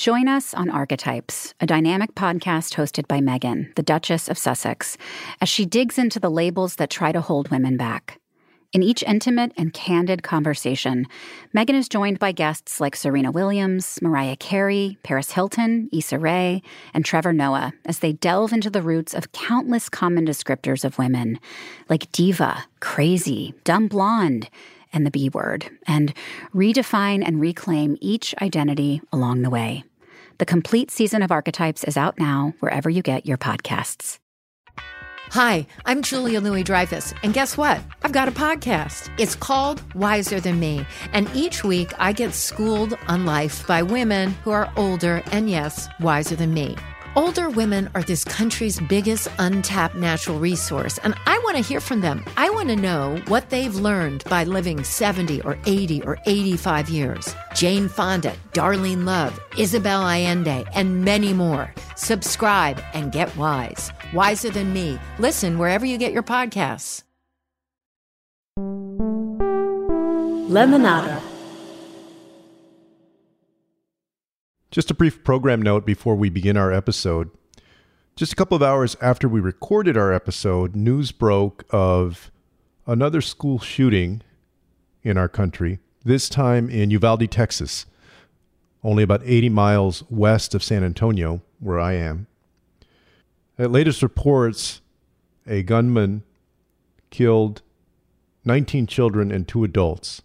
Join us on Archetypes, a dynamic podcast hosted by Meghan, the Duchess of Sussex, as she digs into the labels that try to hold women back. In each intimate and candid conversation, Meghan is joined by guests like Serena Williams, Mariah Carey, Paris Hilton, Issa Rae, and Trevor Noah as they delve into the roots of countless common descriptors of women, like diva, crazy, dumb blonde, and the B word, and redefine and reclaim each identity along the way. The complete season of Archetypes is out now, wherever you get your podcasts. Hi, I'm Julia Louis Dreyfus, and guess what? I've got a podcast. It's called Wiser Than Me, and each week I get schooled on life by women who are older and, yes, wiser than me. Older women are this country's biggest untapped natural resource, and I want to hear from them. I want to know what they've learned by living 70 or 80 or 85 years. Jane Fonda, Darlene Love, Isabel Allende, and many more. Subscribe and get wise. Wiser than me. Listen wherever you get your podcasts. Lemonada. Just a brief program note before we begin our episode. Just a couple of hours after we recorded our episode, news broke of another school shooting in our country, this time in Uvalde, Texas, only about 80 miles west of San Antonio, where I am. At latest reports, a gunman killed 19 children and two adults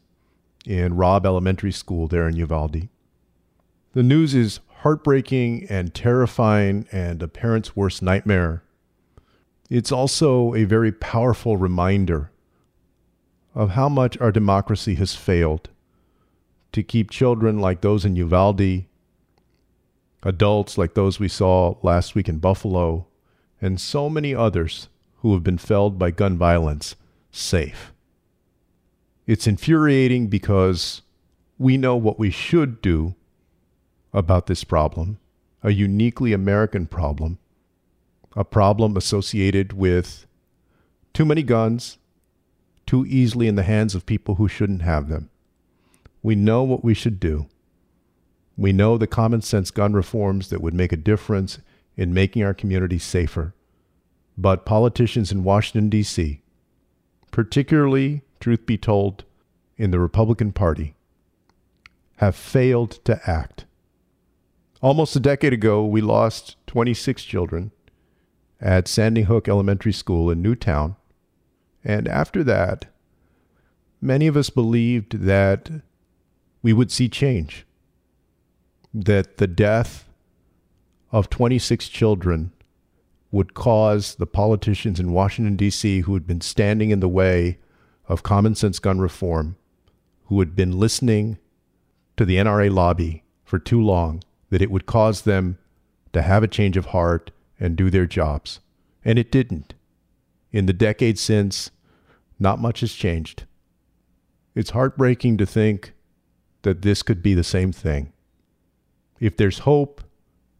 in Robb Elementary School there in Uvalde. The news is heartbreaking and terrifying and a parent's worst nightmare. It's also a very powerful reminder of how much our democracy has failed to keep children like those in Uvalde, adults like those we saw last week in Buffalo, and so many others who have been felled by gun violence safe. It's infuriating because we know what we should do about this problem, a uniquely American problem, a problem associated with too many guns, too easily in the hands of people who shouldn't have them. We know what we should do. We know the common sense gun reforms that would make a difference in making our communities safer. But politicians in Washington, D.C., particularly, truth be told, in the Republican Party, have failed to act. Almost a decade ago, we lost 26 children at Sandy Hook Elementary School in Newtown. And after that, many of us believed that we would see change, that the death of 26 children would cause the politicians in Washington, D.C., who had been standing in the way of common sense gun reform, who had been listening to the NRA lobby for too long, that it would cause them to have a change of heart and do their jobs. And it didn't. In the decades since, not much has changed. It's heartbreaking to think that this could be the same thing. If there's hope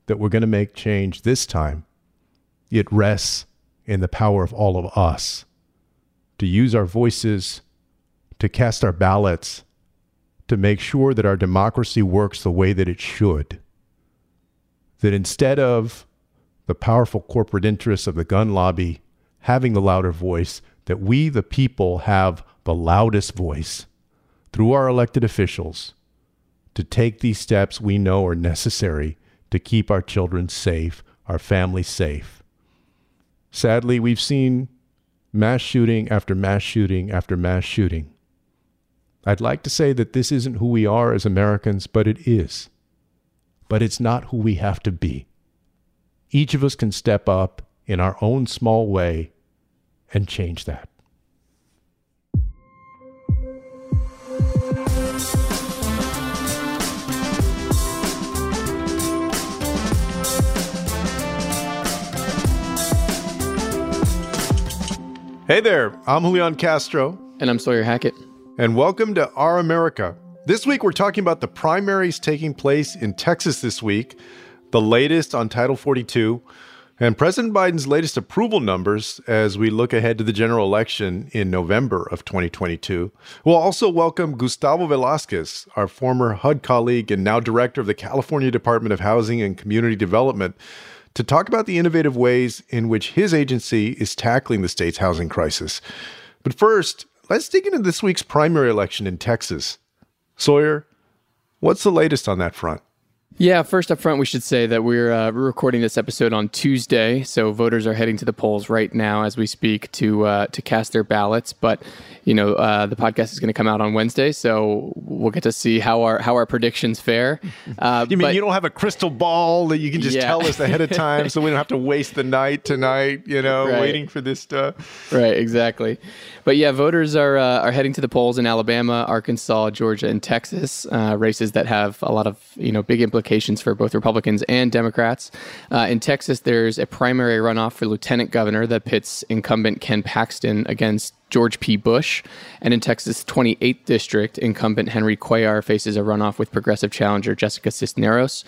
that we're going to make change this time, it rests in the power of all of us to use our voices, to cast our ballots, to make sure that our democracy works the way that it should that instead of the powerful corporate interests of the gun lobby having the louder voice, that we, the people, have the loudest voice through our elected officials to take these steps we know are necessary to keep our children safe, our families safe. Sadly, we've seen mass shooting after mass shooting after mass shooting. I'd like to say that this isn't who we are as Americans, but it is but it's not who we have to be. Each of us can step up in our own small way and change that. Hey there, I'm Julian Castro. And I'm Sawyer Hackett. And welcome to Our America, this week, we're talking about the primaries taking place in Texas this week, the latest on Title 42. and President Biden's latest approval numbers as we look ahead to the general election in November of 2022. We'll also welcome Gustavo Velasquez, our former HUD colleague and now director of the California Department of Housing and Community Development, to talk about the innovative ways in which his agency is tackling the state's housing crisis. But first, let's dig into this week's primary election in Texas. Sawyer, what's the latest on that front? Yeah, first up front, we should say that we're, uh, recording this episode on Tuesday, so voters are heading to the polls right now as we speak to uh, to cast their ballots. But you know, uh, the podcast is going to come out on Wednesday, so we'll get to see how our how our predictions fare. Uh, you mean but, you don't have a crystal ball that you can just yeah. tell us ahead of time, so we don't have to waste the night tonight, you know, right. waiting for this stuff. Right, exactly. But yeah, voters are uh, are heading to the polls in Alabama, Arkansas, Georgia, and Texas, uh, races that have a lot of you know big implications for both Republicans and Democrats. Uh, in Texas, there's a primary runoff for lieutenant governor that pits incumbent Ken Paxton against George P. Bush. And in Texas' 28th district, incumbent Henry Cuellar faces a runoff with progressive challenger Jessica Cisneros.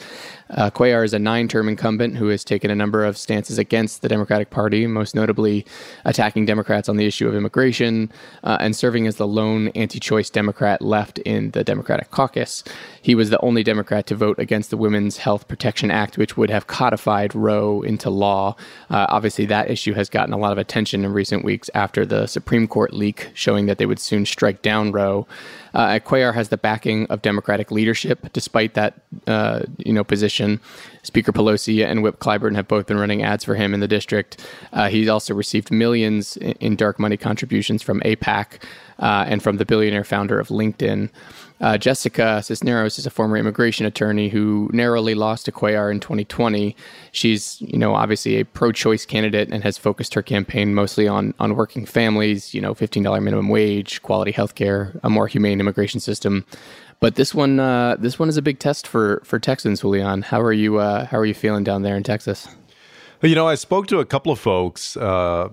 Uh, Cuellar is a nine term incumbent who has taken a number of stances against the Democratic Party, most notably attacking Democrats on the issue of immigration uh, and serving as the lone anti choice Democrat left in the Democratic caucus. He was the only Democrat to vote against the Women's Health Protection Act, which would have codified Roe into law. Uh, obviously, that issue has gotten a lot of attention in recent weeks after the Supreme Court leak showing that they would soon strike down Roe. Uh, Cuellar has the backing of Democratic leadership, despite that uh, you know position. Speaker Pelosi and Whip Clyburn have both been running ads for him in the district. Uh, he's also received millions in, in, dark money contributions from AIPAC uh, and from the billionaire founder of LinkedIn. Uh, Jessica Cisneros is a former immigration attorney who narrowly lost to Cuellar in 2020. She's, you know, obviously a pro-choice candidate and has focused her campaign mostly on on working families, you know, $15 minimum wage, quality health care, a more humane immigration system. But this one, uh, this one is a big test for for Texans, Julian. How are you? Uh, how are you feeling down there in Texas? You know, I spoke to a couple of folks uh,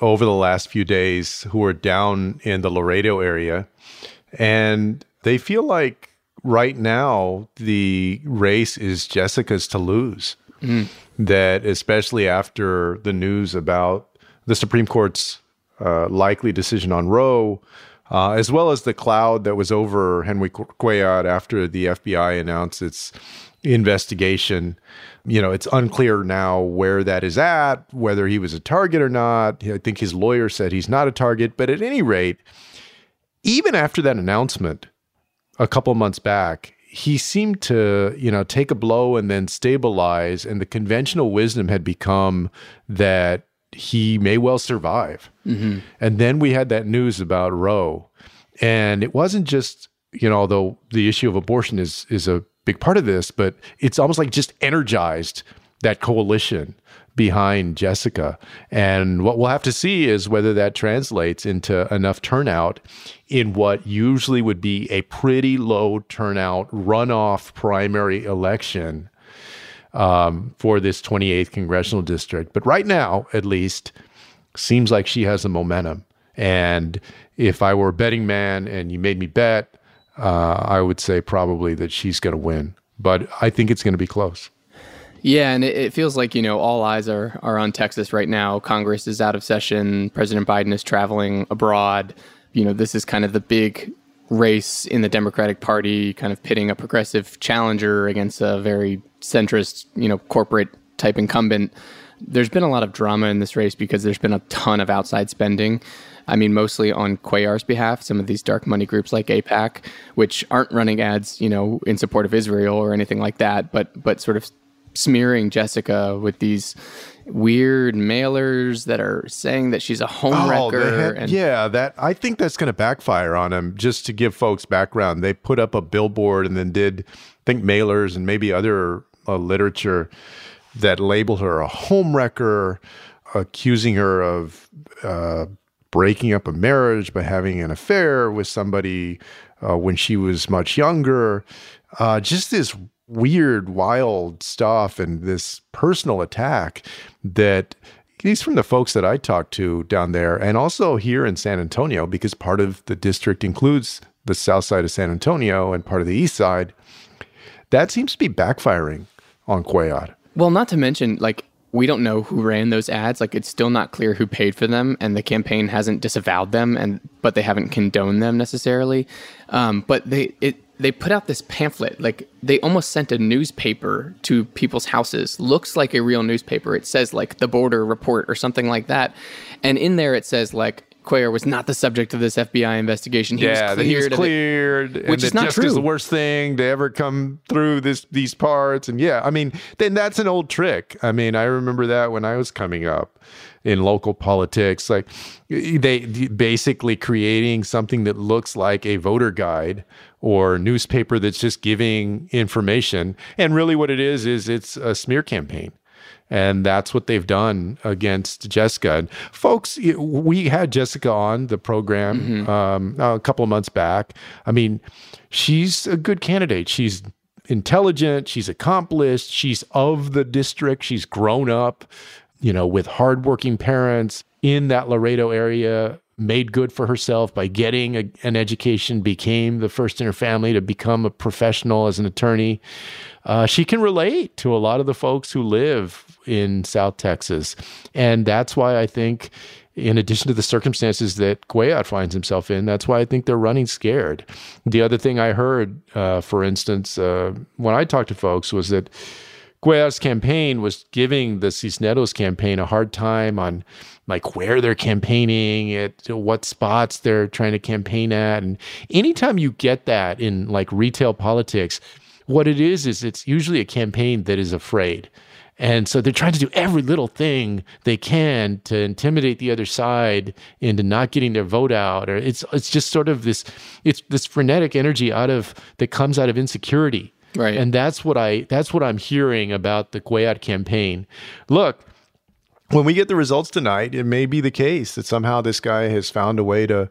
over the last few days who are down in the Laredo area, and they feel like right now the race is Jessica's to lose. Mm. That especially after the news about the Supreme Court's uh, likely decision on Roe, uh, as well as the cloud that was over Henry Cuellar after the FBI announced its investigation. You know, it's unclear now where that is at, whether he was a target or not. I think his lawyer said he's not a target. But at any rate, even after that announcement, a couple months back, he seemed to, you know, take a blow and then stabilize. And the conventional wisdom had become that he may well survive. Mm-hmm. And then we had that news about Roe. And it wasn't just, you know, although the issue of abortion is is a big part of this, but it's almost like just energized that coalition behind Jessica. And what we'll have to see is whether that translates into enough turnout in what usually would be a pretty low turnout runoff primary election um, for this 28th congressional district. But right now, at least, seems like she has the momentum. And if I were a betting man and you made me bet, uh, I would say probably that she's going to win. But I think it's going to be close. Yeah, and it, it, feels like you know all eyes are are on Texas right now. Congress is out of session. President Biden is traveling abroad. You know, this is kind of the big race in the Democratic Party, kind of pitting a progressive challenger against a very centrist, you know, corporate type incumbent. There's been a lot of drama in this race because there's been a ton of outside spending. I mean, mostly on Cuellar's behalf, some of these dark money groups like AIPAC, which aren't running ads, you know, in support of Israel or anything like that, but but sort of smearing Jessica with these weird mailers that are saying that she's a homewrecker. Oh, and- yeah, that I think that's going to backfire on him. Just to give folks background, they put up a billboard and then did I think mailers and maybe other uh, literature that labeled her a homewrecker, accusing her of uh, breaking up a marriage by having an affair with somebody uh, when she was much younger. Uh, just this weird, wild stuff and this personal attack that he's from the folks that I talked to down there and also here in San Antonio, because part of the district includes the south side of San Antonio and part of the east side. That seems to be backfiring on Cuellar. Well, not to mention, like, we don't know who ran those ads. Like it's still not clear who paid for them, and the campaign hasn't disavowed them, and but they haven't condoned them necessarily. Um, but they it they put out this pamphlet. Like they almost sent a newspaper to people's houses. Looks like a real newspaper. It says like the Border Report or something like that, and in there it says like Cuellar was not the subject of this FBI investigation. He yeah, was cleared, he was cleared, it, which is not just true. Is the worst thing to ever come through this these parts. And yeah, I mean, then that's an old trick. I mean, I remember that when I was coming up in local politics, like they basically creating something that looks like a voter guide or newspaper that's just giving information. And really, what it is is it's a smear campaign. And that's what they've done against Jessica. And folks, we had Jessica on the program mm-hmm. um, a couple of months back. I mean, she's a good candidate. She's intelligent, she's accomplished, she's of the district, she's grown up, you know, with hardworking parents in that Laredo area made good for herself by getting a, an education, became the first in her family to become a professional as an attorney. Uh, she can relate to a lot of the folks who live in South Texas. And that's why I think, in addition to the circumstances that Cuellar finds himself in, that's why I think they're running scared. The other thing I heard, uh, for instance, uh, when I talked to folks, was that Cuellar's campaign was giving the Cisneros campaign a hard time on like where they're campaigning at what spots they're trying to campaign at. And anytime you get that in like retail politics what it is is it's usually a campaign that is afraid. And so they're trying to do every little thing they can to intimidate the other side into not getting their vote out or it's it's just sort of this it's this frenetic energy out of that comes out of insecurity Right. And that's what I that's what I'm hearing about the Cuellar campaign. Look, when we get the results tonight, it may be the case that somehow this guy has found a way to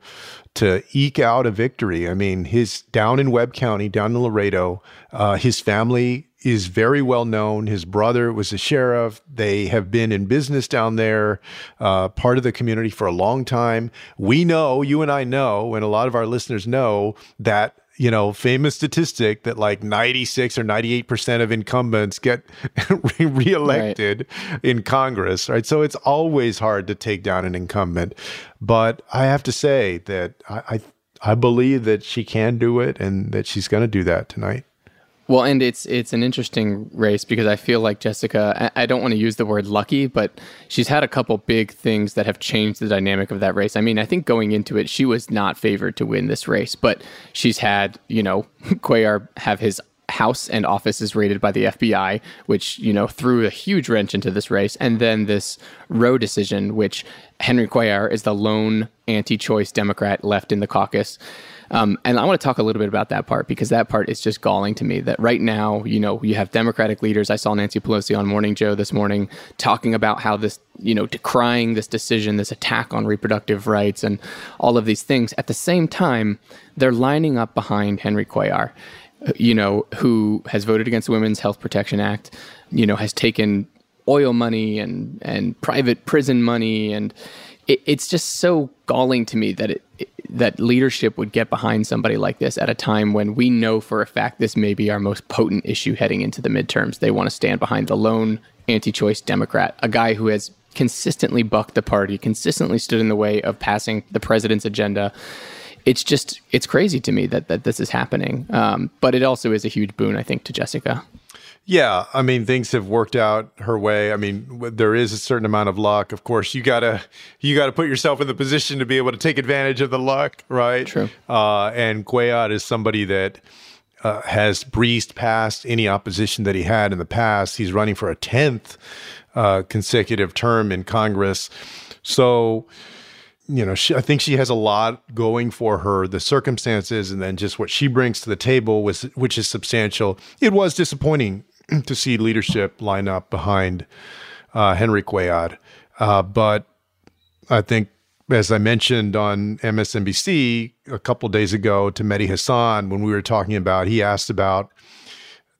to eke out a victory. I mean, his down in Webb County, down in Laredo, uh, his family is very well known. His brother was a sheriff. They have been in business down there, uh, part of the community for a long time. We know, you and I know, and a lot of our listeners know that you know, famous statistic that like 96 or 98% of incumbents get reelected right. in Congress, right? So it's always hard to take down an incumbent. But I have to say that I, I, I believe that she can do it and that she's going to do that tonight. Well, and it's it's an interesting race because I feel like Jessica. I, don't want to use the word lucky, but she's had a couple big things that have changed the dynamic of that race. I mean, I think going into it, she was not favored to win this race, but she's had you know Cuellar have his house and office is raided by the FBI, which you know threw a huge wrench into this race, and then this Roe decision, which Henry Cuellar is the lone anti-choice Democrat left in the caucus. Um, and I want to talk a little bit about that part because that part is just galling to me. That right now, you know, you have Democratic leaders. I saw Nancy Pelosi on Morning Joe this morning talking about how this, you know, decrying this decision, this attack on reproductive rights, and all of these things. At the same time, they're lining up behind Henry Cuellar, you know, who has voted against the Women's Health Protection Act, you know, has taken oil money and and private prison money and it, it's just so galling to me that it, it, that leadership would get behind somebody like this at a time when we know for a fact this may be our most potent issue heading into the midterms. They want to stand behind the lone anti-choice Democrat, a guy who has consistently bucked the party, consistently stood in the way of passing the president's agenda. It's just it's crazy to me that that this is happening. Um, but it also is a huge boon, I think, to Jessica. Yeah, I mean things have worked out her way. I mean there is a certain amount of luck. Of course, you gotta you gotta put yourself in the position to be able to take advantage of the luck, right? True. Uh, and Cuellar is somebody that uh, has breezed past any opposition that he had in the past. He's running for a tenth uh, consecutive term in Congress, so you know, she, I think she has a lot going for her. The circumstances, and then just what she brings to the table, was which is substantial. It was disappointing to see leadership line up behind uh, Henry Cuellar. Uh, but I think, as I mentioned on MSNBC a couple days ago to Mehdi Hasan, when we were talking about, he asked about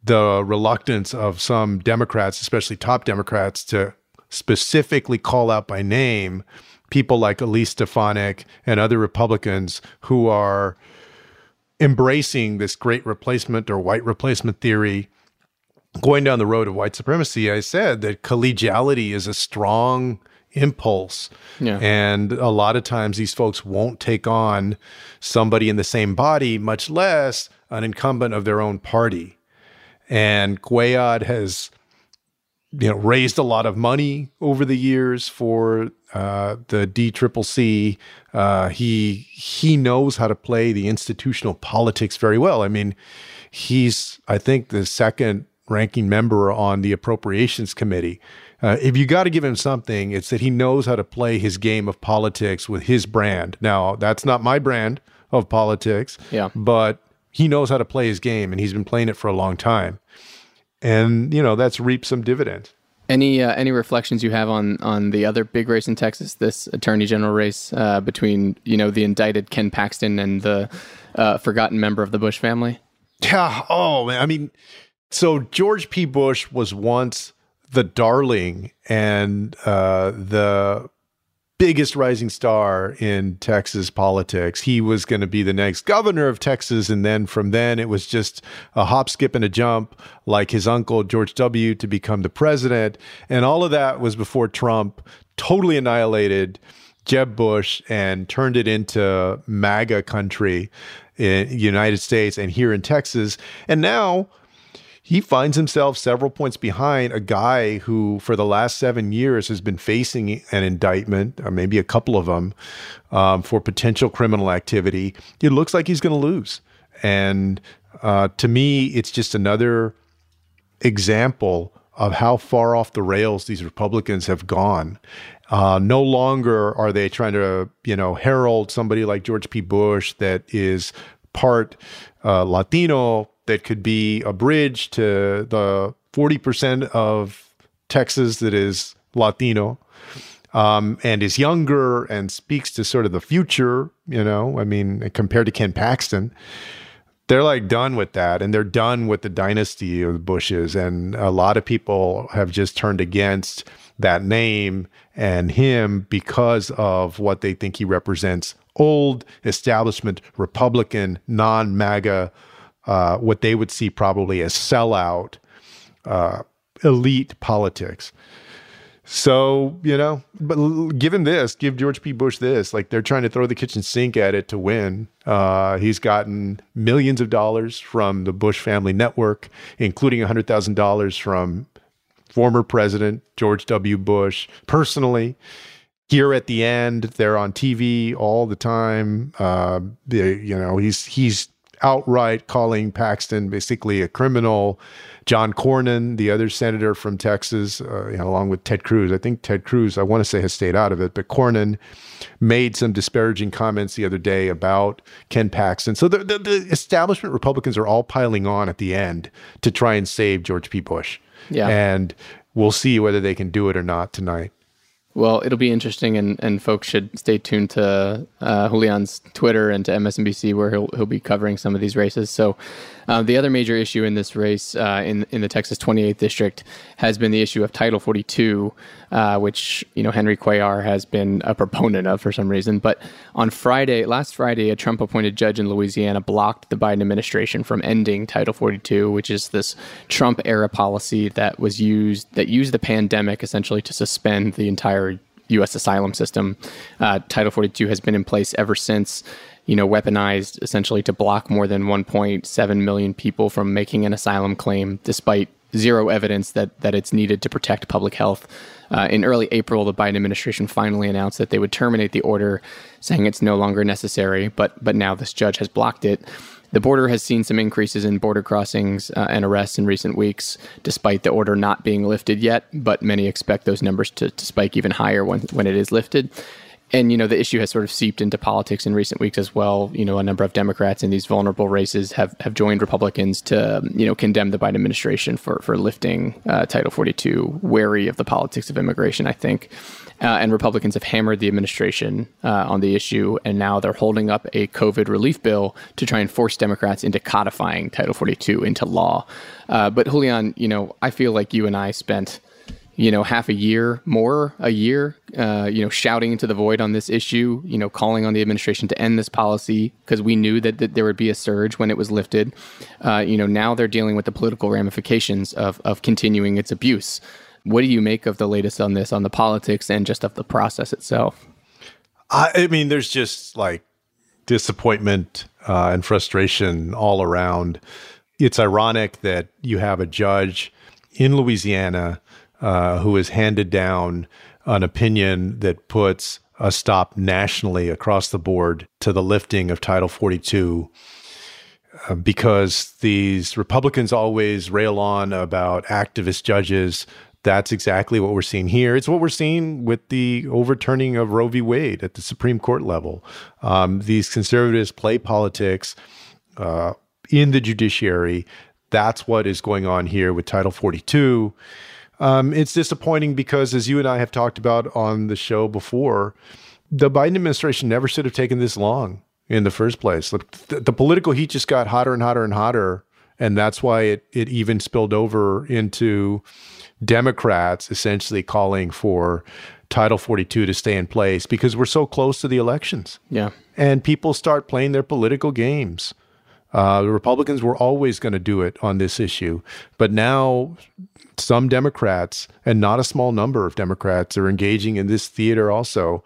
the reluctance of some Democrats, especially top Democrats, to specifically call out by name people like Elise Stefanik and other Republicans who are embracing this great replacement or white replacement theory going down the road of white supremacy, I said that collegiality is a strong impulse. Yeah. And a lot of times these folks won't take on somebody in the same body, much less an incumbent of their own party. And Cuellar has you know raised a lot of money over the years for uh, the DCCC. Uh, he he knows how to play the institutional politics very well. I mean, he's I think the second ranking member on the appropriations committee. Uh, if you got to give him something, it's that he knows how to play his game of politics with his brand. Now, that's not my brand of politics, Yeah. but he knows how to play his game, and he's been playing it for a long time. And you know that's reaped some dividends. Any uh, any reflections you have on on the other big race in Texas, this attorney general race uh, between you know the indicted Ken Paxton and the uh, forgotten member of the Bush family? Yeah. Oh man. I mean, so George P. Bush was once the darling and uh, the biggest rising star in Texas politics. He was going to be the next governor of Texas. And then from then, it was just a hop, skip, and a jump, like his uncle, George W., to become the president. And all of that was before Trump totally annihilated Jeb Bush and turned it into MAGA country in the United States and here in Texas. And now, he finds himself several points behind a guy who, for the last seven years, has been facing an indictment, or maybe a couple of them, um, for potential criminal activity. It looks like he's going to lose. And uh, to me, it's just another example of how far off the rails these Republicans have gone. Uh, no longer are they trying to, you know, herald somebody like George P. Bush that is part uh, Latino, that could be a bridge to the 40% of Texas that is Latino um, and is younger and speaks to sort of the future, you know, I mean, compared to Ken Paxton. They're like done with that and they're done with the dynasty of the Bushes. And a lot of people have just turned against that name and him because of what they think he represents old establishment Republican, non MAGA uh, what they would see probably as sellout uh, elite politics. So, you know, but given this, give George P. Bush this. Like they're trying to throw the kitchen sink at it to win. Uh, he's gotten millions of dollars from the Bush family network, including $100,000 from former President George W. Bush personally. Here at the end, they're on TV all the time. Uh, you know, he's he's outright calling Paxton basically a criminal. John Cornyn, the other senator from Texas, uh, you know, along with Ted Cruz. I think Ted Cruz, I want to say, has stayed out of it, but Cornyn made some disparaging comments the other day about Ken Paxton. So the, the, the establishment Republicans are all piling on at the end to try and save George P. Bush. Yeah. And we'll see whether they can do it or not tonight. Well, it'll be interesting, and, and folks should stay tuned to uh, Julian's Twitter and to MSNBC, where he'll he'll be covering some of these races. So, uh, the other major issue in this race uh, in in the Texas 28th district has been the issue of Title 42, uh, which you know Henry Cuellar has been a proponent of for some reason. But on Friday, last Friday, a Trump-appointed judge in Louisiana blocked the Biden administration from ending Title 42, which is this Trump-era policy that was used that used the pandemic essentially to suspend the entire U.S. asylum system. Uh, Title 42 has been in place ever since, you know, weaponized essentially to block more than 1.7 million people from making an asylum claim, despite zero evidence that that it's needed to protect public health. Uh, in early April, the Biden administration finally announced that they would terminate the order, saying it's no longer necessary. But but now this judge has blocked it. The border has seen some increases in border crossings uh, and arrests in recent weeks, despite the order not being lifted yet. But many expect those numbers to, to spike even higher when, when it is lifted. And, you know, the issue has sort of seeped into politics in recent weeks as well. You know, a number of Democrats in these vulnerable races have, have joined Republicans to, you know, condemn the Biden administration for, for lifting uh, Title 42, wary of the politics of immigration, I think. Uh, and Republicans have hammered the administration uh, on the issue, and now they're holding up a COVID relief bill to try and force Democrats into codifying Title 42 into law. Uh, but Julian, you know, I feel like you and I spent you know, half a year more, a year, uh, you know, shouting into the void on this issue, you know, calling on the administration to end this policy because we knew that, that there would be a surge when it was lifted. Uh, you know, now they're dealing with the political ramifications of, of continuing its abuse. What do you make of the latest on this, on the politics and just of the process itself? I, I mean, there's just like disappointment uh, and frustration all around. It's ironic that you have a judge in Louisiana uh, who has handed down an opinion that puts a stop nationally across the board to the lifting of Title 42 uh, because these Republicans always rail on about activist judges. That's exactly what we're seeing here. It's what we're seeing with the overturning of Roe v. Wade at the Supreme Court level. Um, these conservatives play politics uh, in the judiciary. That's what is going on here with Title 42. Um, it's disappointing because, as you and I have talked about on the show before, the Biden administration never should have taken this long in the first place. The, the, political heat just got hotter and hotter and hotter, and that's why it it even spilled over into Democrats essentially calling for Title 42 to stay in place because we're so close to the elections. Yeah, and people start playing their political games. Uh, the Republicans were always going to do it on this issue, but now some Democrats, and not a small number of Democrats, are engaging in this theater also,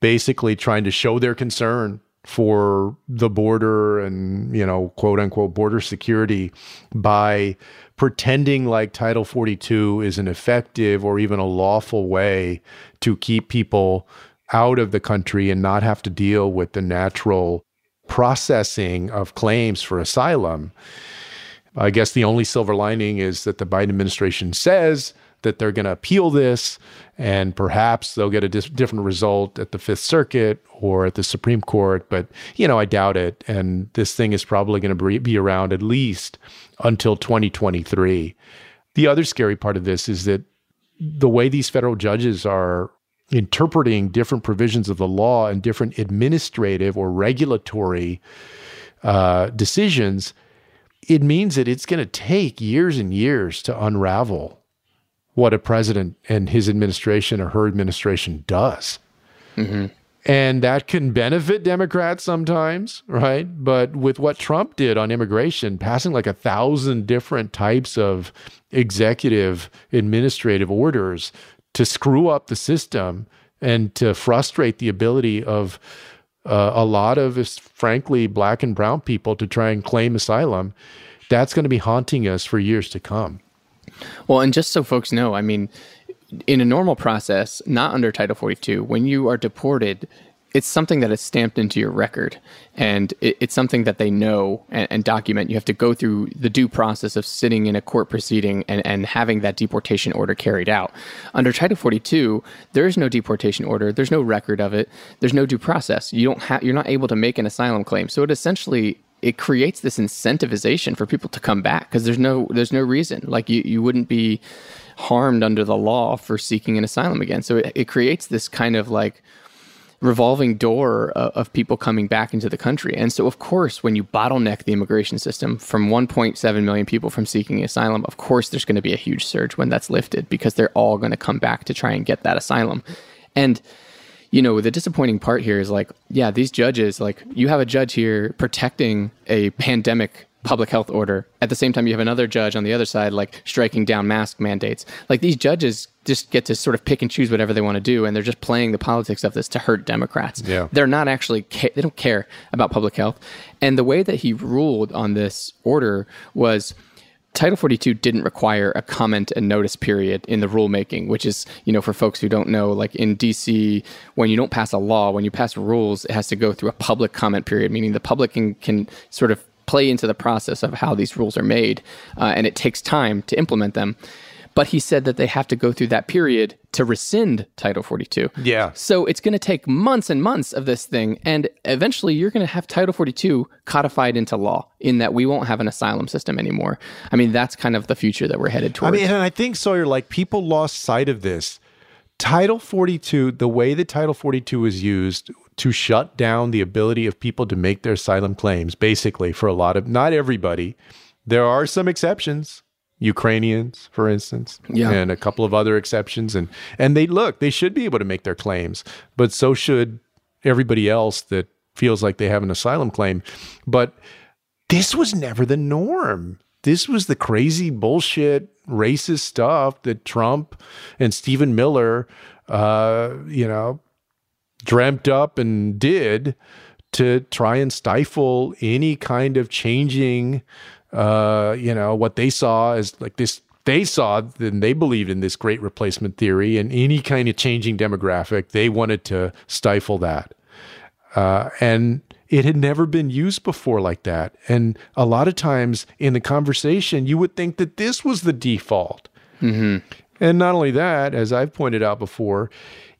basically trying to show their concern for the border and, you know, quote unquote border security by pretending like Title 42 is an effective or even a lawful way to keep people out of the country and not have to deal with the natural processing of claims for asylum. I guess the only silver lining is that the Biden administration says that they're going to appeal this and perhaps they'll get a dis- different result at the Fifth Circuit or at the Supreme Court. But, you know, I doubt it. And this thing is probably going to be around at least until 2023. The other scary part of this is that the way these federal judges are interpreting different provisions of the law and different administrative or regulatory uh, decisions it means that it's going to take years and years to unravel what a president and his administration or her administration does. Mm-hmm. And that can benefit Democrats sometimes, right? But with what Trump did on immigration, passing like a thousand different types of executive administrative orders to screw up the system and to frustrate the ability of uh, a lot of, frankly, black and brown people to try and claim asylum, that's going to be haunting us for years to come. Well, and just so folks know, I mean, in a normal process, not under Title 42, when you are deported, it's something that is stamped into your record and it, it's something that they know and, and, document. You have to go through the due process of sitting in a court proceeding and, and having that deportation order carried out. Under Title 42, there is no deportation order. There's no record of it. There's no due process. You don't have, you're not able to make an asylum claim. So it essentially it creates this incentivization for people to come back because there's no there's no reason like you, you wouldn't be harmed under the law for seeking an asylum again so it, it creates this kind of like revolving door of, of, people coming back into the country. And so, of course, when you bottleneck the immigration system from 1.7 million people from seeking asylum, of course, there's going to be a huge surge when that's lifted because they're all going to come back to try and get that asylum. And you know, the disappointing part here is like, yeah, these judges, like, you have a judge here protecting a pandemic public health order. At the same time, you have another judge on the other side, like striking down mask mandates. Like these judges just get to sort of pick and choose whatever they want to do, and they're just playing the politics of this to hurt Democrats. Yeah. They're not actually ca- they don't care about public health. And the way that he ruled on this order was. Title 42 didn't require a comment and notice period in the rulemaking, which is, you know, for folks who don't know, like in DC, when you don't pass a law, when you pass rules, it has to go through a public comment period, meaning the public can, can sort of play into the process of how these rules are made, uh, and it takes time to implement them. But he said that they have to go through that period to rescind Title 42. Yeah. So it's going to take months and months of this thing. And eventually you're going to have Title 42 codified into law in that we won't have an asylum system anymore. I mean, that's kind of the future that we're headed towards. I mean, and I think, Sawyer, like people lost sight of this. Title 42, the way that Title 42 was used to shut down the ability of people to make their asylum claims, basically, for a lot of, not everybody. There are some exceptions. Ukrainians, for instance, Yeah. and a couple of other exceptions. And and they look, they should be able to make their claims, but so should everybody else that feels like they have an asylum claim. But this was never the norm. This was the crazy bullshit, racist stuff that Trump and Stephen Miller, uh, you know, dreamt up and did to try and stifle any kind of changing, uh, you know, what they saw as like this. They saw and they believed in this great replacement theory and any kind of changing demographic. They wanted to stifle that. Uh, and it had never been used before like that. And a lot of times in the conversation, you would think that this was the default. And not only that, as I've pointed out before,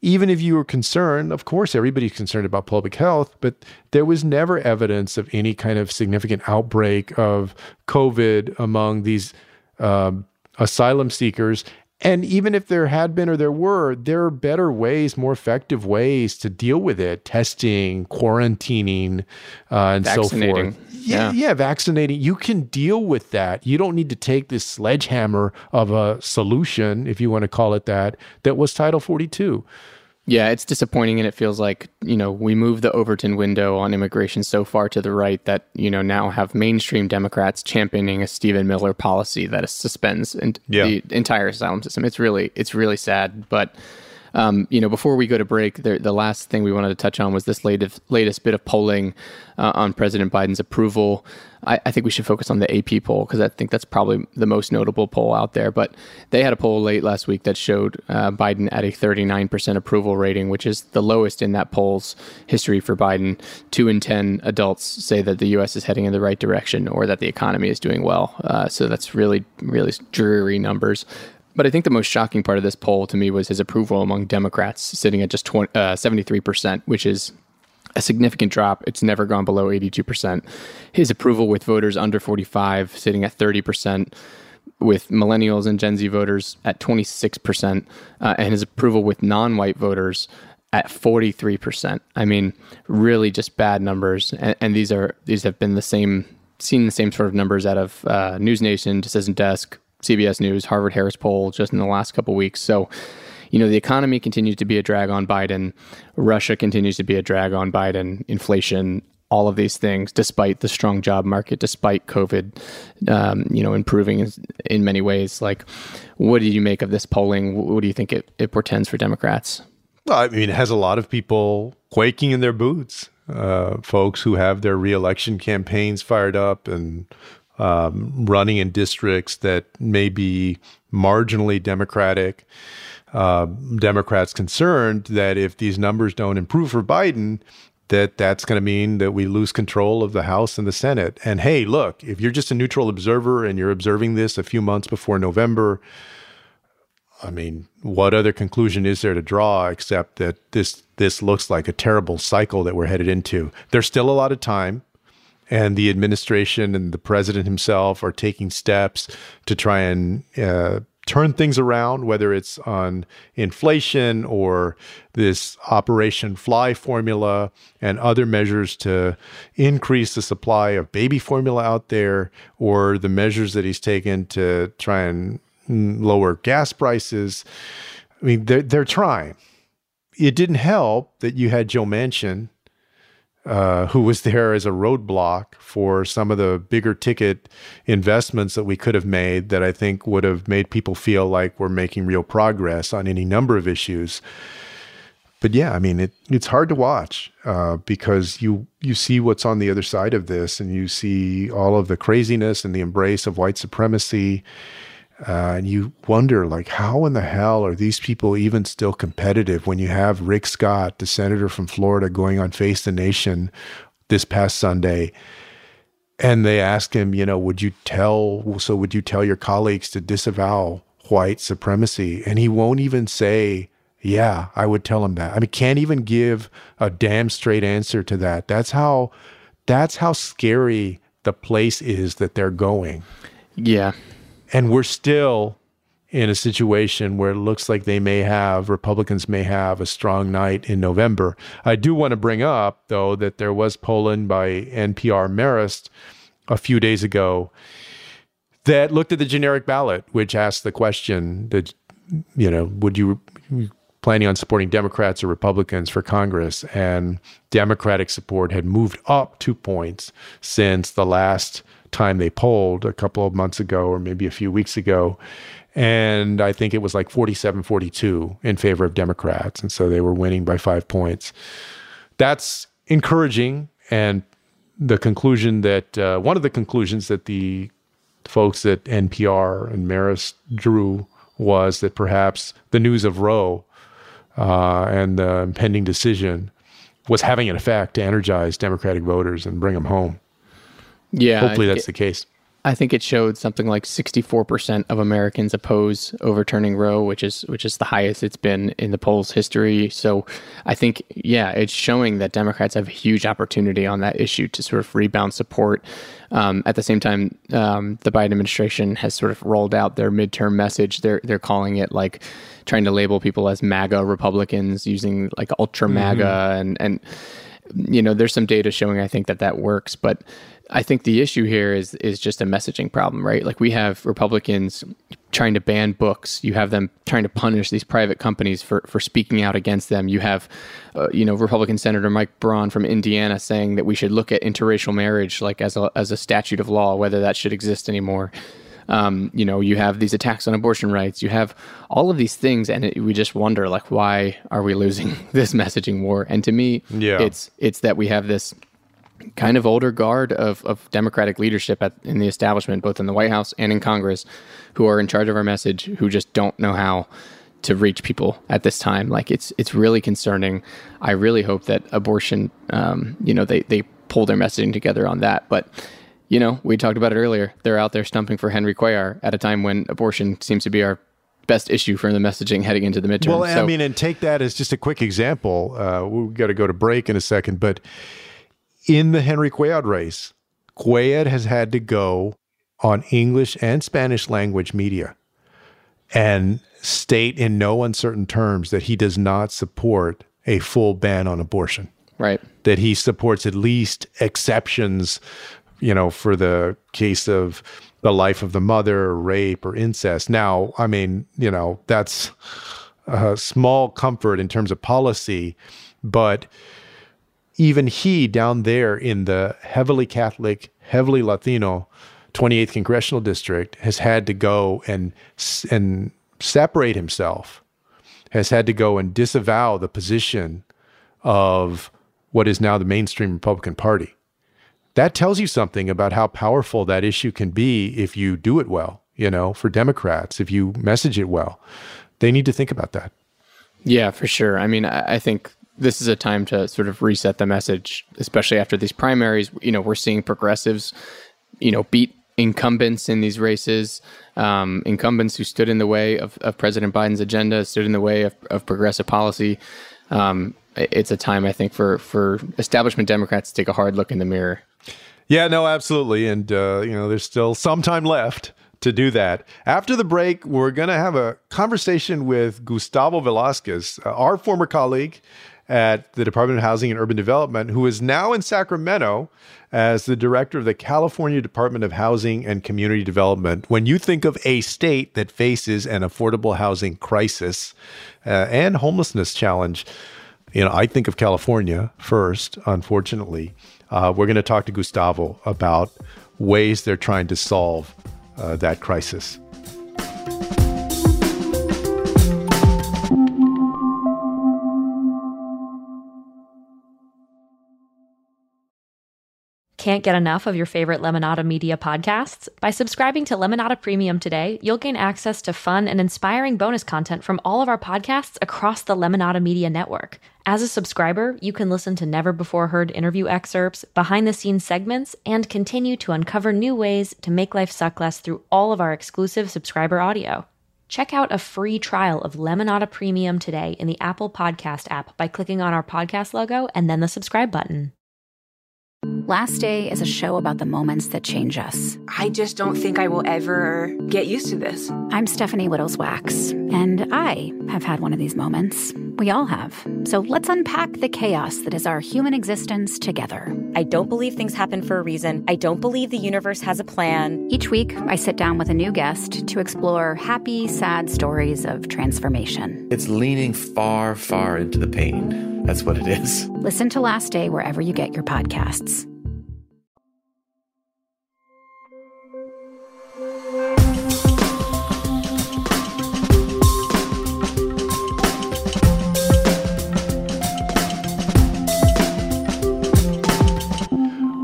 even if you were concerned, of course, everybody's concerned about public health, but there was never evidence of any kind of significant outbreak of COVID among these um, asylum seekers. And even if there had been or there were, there are better ways, more effective ways to deal with it testing, quarantining, uh, and so forth. Yeah, Yeah. vaccinating. You can deal with that. You don't need to take this sledgehammer of a solution, if you want to call it that, that was Title 42. Yeah, it's disappointing, and it feels like you know we moved the Overton window on immigration so far to the right that you know now have mainstream Democrats championing a Stephen Miller policy that suspends in- Yeah. the entire asylum system. It's really it's really sad, but. Um, you know, before we go to break, the, the last thing we wanted to touch on was this latest latest bit of polling uh, on President Biden's approval. I, I think we should focus on the AP poll because I think that's probably the most notable poll out there. But they had a poll late last week that showed uh, Biden at a 39% approval rating, which is the lowest in that poll's history for Biden. Two in 10 adults say that the U.S. is heading in the right direction or that the economy is doing well. Uh, so that's really, really dreary numbers. But I think the most shocking part of this poll to me was his approval among Democrats, sitting at just 20, uh, 73%, which is a significant drop. It's never gone below 82%. His approval with voters under 45 sitting at 30%, with millennials and Gen Z voters at 26%, uh, and his approval with non white voters at 43%. I mean, really just bad numbers. And, and these are these have been the same, seen the same sort of numbers out of uh, News Nation, Decision Desk, CBS News, Harvard Harris poll just in the last couple weeks. So, you know, the economy continues to be a drag on Biden. Russia continues to be a drag on Biden. Inflation, all of these things, despite the strong job market, despite COVID, um, you know, improving in, in many ways. Like, what do you make of this polling? What do you think it, it portends for Democrats? Well, I mean, it has a lot of people quaking in their boots. Uh, folks who have their reelection campaigns fired up and um, running in districts that may be marginally Democratic. Uh, Democrats concerned that if these numbers don't improve for Biden, that that's going to mean that we lose control of the House and the Senate. And hey, look, if you're just a neutral observer and you're observing this a few months before November, I mean, what other conclusion is there to draw except that this this looks like a terrible cycle that we're headed into? There's still a lot of time, and the administration and the president himself are taking steps to try and uh, turn things around, whether it's on inflation or this Operation Fly formula and other measures to increase the supply of baby formula out there, or the measures that he's taken to try and mm, lower gas prices. I mean, they're, they're trying. It didn't help that you had Joe Manchin uh, who was there as a roadblock for some of the bigger ticket investments that we could have made that I think would have made people feel like we're making real progress on any number of issues. But yeah, I mean, it, it's hard to watch uh, because you you see what's on the other side of this, and you see all of the craziness and the embrace of white supremacy, uh, and you wonder, like, how in the hell are these people even still competitive when you have Rick Scott, the senator from Florida, going on Face the Nation this past Sunday? And they ask him, you know, would you tell, so would you tell your colleagues to disavow white supremacy? And he won't even say, yeah, I would tell him that. I mean, can't even give a damn straight answer to that. That's how, that's how scary the place is that they're going. Yeah. And we're still in a situation where it looks like they may have, Republicans may have a strong night in November. I do want to bring up, though, that there was polling by NPR Marist a few days ago that looked at the generic ballot, which asked the question that, you know, would you planning on supporting Democrats or Republicans for Congress? And Democratic support had moved up two points since the last time they polled a couple of months ago or maybe a few weeks ago. And I think it was like 47 42 in favor of Democrats. And so they were winning by five points. That's encouraging. And the conclusion that uh, one of the conclusions that the folks at NPR and Marist drew was that perhaps the news of Roe uh, and the impending decision was having an effect to energize Democratic voters and bring them home. Yeah, hopefully that's it, the case. I think it showed something like 64% of Americans oppose overturning Roe, which is which is the highest it's been in the polls history. So I think yeah, it's showing that Democrats have a huge opportunity on that issue to sort of rebound support. Um, at the same time, um, the Biden administration has sort of rolled out their midterm message. They're they're calling it like trying to label people as MAGA Republicans using like ultra MAGA mm-hmm. and and you know there's some data showing I think that that works, but I think the issue here is is just a messaging problem, right? Like we have Republicans trying to ban books. You have them trying to punish these private companies for for speaking out against them. You have, uh, you know, Republican Senator Mike Braun from Indiana saying that we should look at interracial marriage like as a as a statute of law, whether that should exist anymore. Um, you know, you have these attacks on abortion rights. You have all of these things, and it, we just wonder, like, why are we losing this messaging war? And to me, yeah. it's it's that we have this kind of older guard of, of Democratic leadership at, in the establishment, both in the White House and in Congress, who are in charge of our message, who just don't know how to reach people at this time. Like it's it's really concerning. I really hope that abortion, um, you know, they they pull their messaging together on that. But you know, we talked about it earlier. They're out there stumping for Henry Cuellar at a time when abortion seems to be our best issue for the messaging heading into the midterm. Well, so, I mean, and take that as just a quick example. Uh, we've got to go to break in a second, but in the Henry Cuellar race, Cuellar has had to go on English and Spanish language media and state in no uncertain terms that he does not support a full ban on abortion. Right. That he supports at least exceptions, you know, for the case of the life of the mother, rape, or incest. Now, I mean, you know, that's a small comfort in terms of policy, but even he down there in the heavily Catholic, heavily Latino 28th congressional district has had to go and and separate himself, has had to go and disavow the position of what is now the mainstream Republican Party. That tells you something about how powerful that issue can be if you do it well, you know, for Democrats, if you message it well. They need to think about that. Yeah, for sure. I mean, I think this is a time to sort of reset the message, especially after these primaries. You know, we're seeing progressives, you know, beat incumbents in these races, um, incumbents who stood in the way of, of, President Biden's agenda, stood in the way of, of progressive policy. Um, it's a time, I think, for for establishment Democrats to take a hard look in the mirror. Yeah, no, absolutely, and uh, you know, there's still some time left to do that. After the break, we're going to have a conversation with Gustavo Velasquez, uh, our former colleague at the Department of Housing and Urban Development, who is now in Sacramento as the director of the California Department of Housing and Community Development. When you think of a state that faces an affordable housing crisis uh, and homelessness challenge, you know, I think of California first, unfortunately. Uh, we're going to talk to Gustavo about ways they're trying to solve uh, that crisis. Can't get enough of your favorite Lemonada Media podcasts? By subscribing to Lemonada Premium today, you'll gain access to fun and inspiring bonus content from all of our podcasts across the Lemonada Media network. As a subscriber, you can listen to never before heard interview excerpts, behind the scenes segments, and continue to uncover new ways to make life suck less through all of our exclusive subscriber audio. Check out a free trial of Lemonada Premium today in the Apple Podcast app by clicking on our podcast logo and then the subscribe button. Last Day is a show about the moments that change us. I just don't think I will ever get used to this. I'm Stephanie Wittels Wachs, and I have had one of these moments. We all have. So let's unpack the chaos that is our human existence together. I don't believe things happen for a reason. I don't believe the universe has a plan. Each week, I sit down with a new guest to explore happy, sad stories of transformation. It's leaning far, far into the pain. That's what it is. Listen to Last Day wherever you get your podcasts.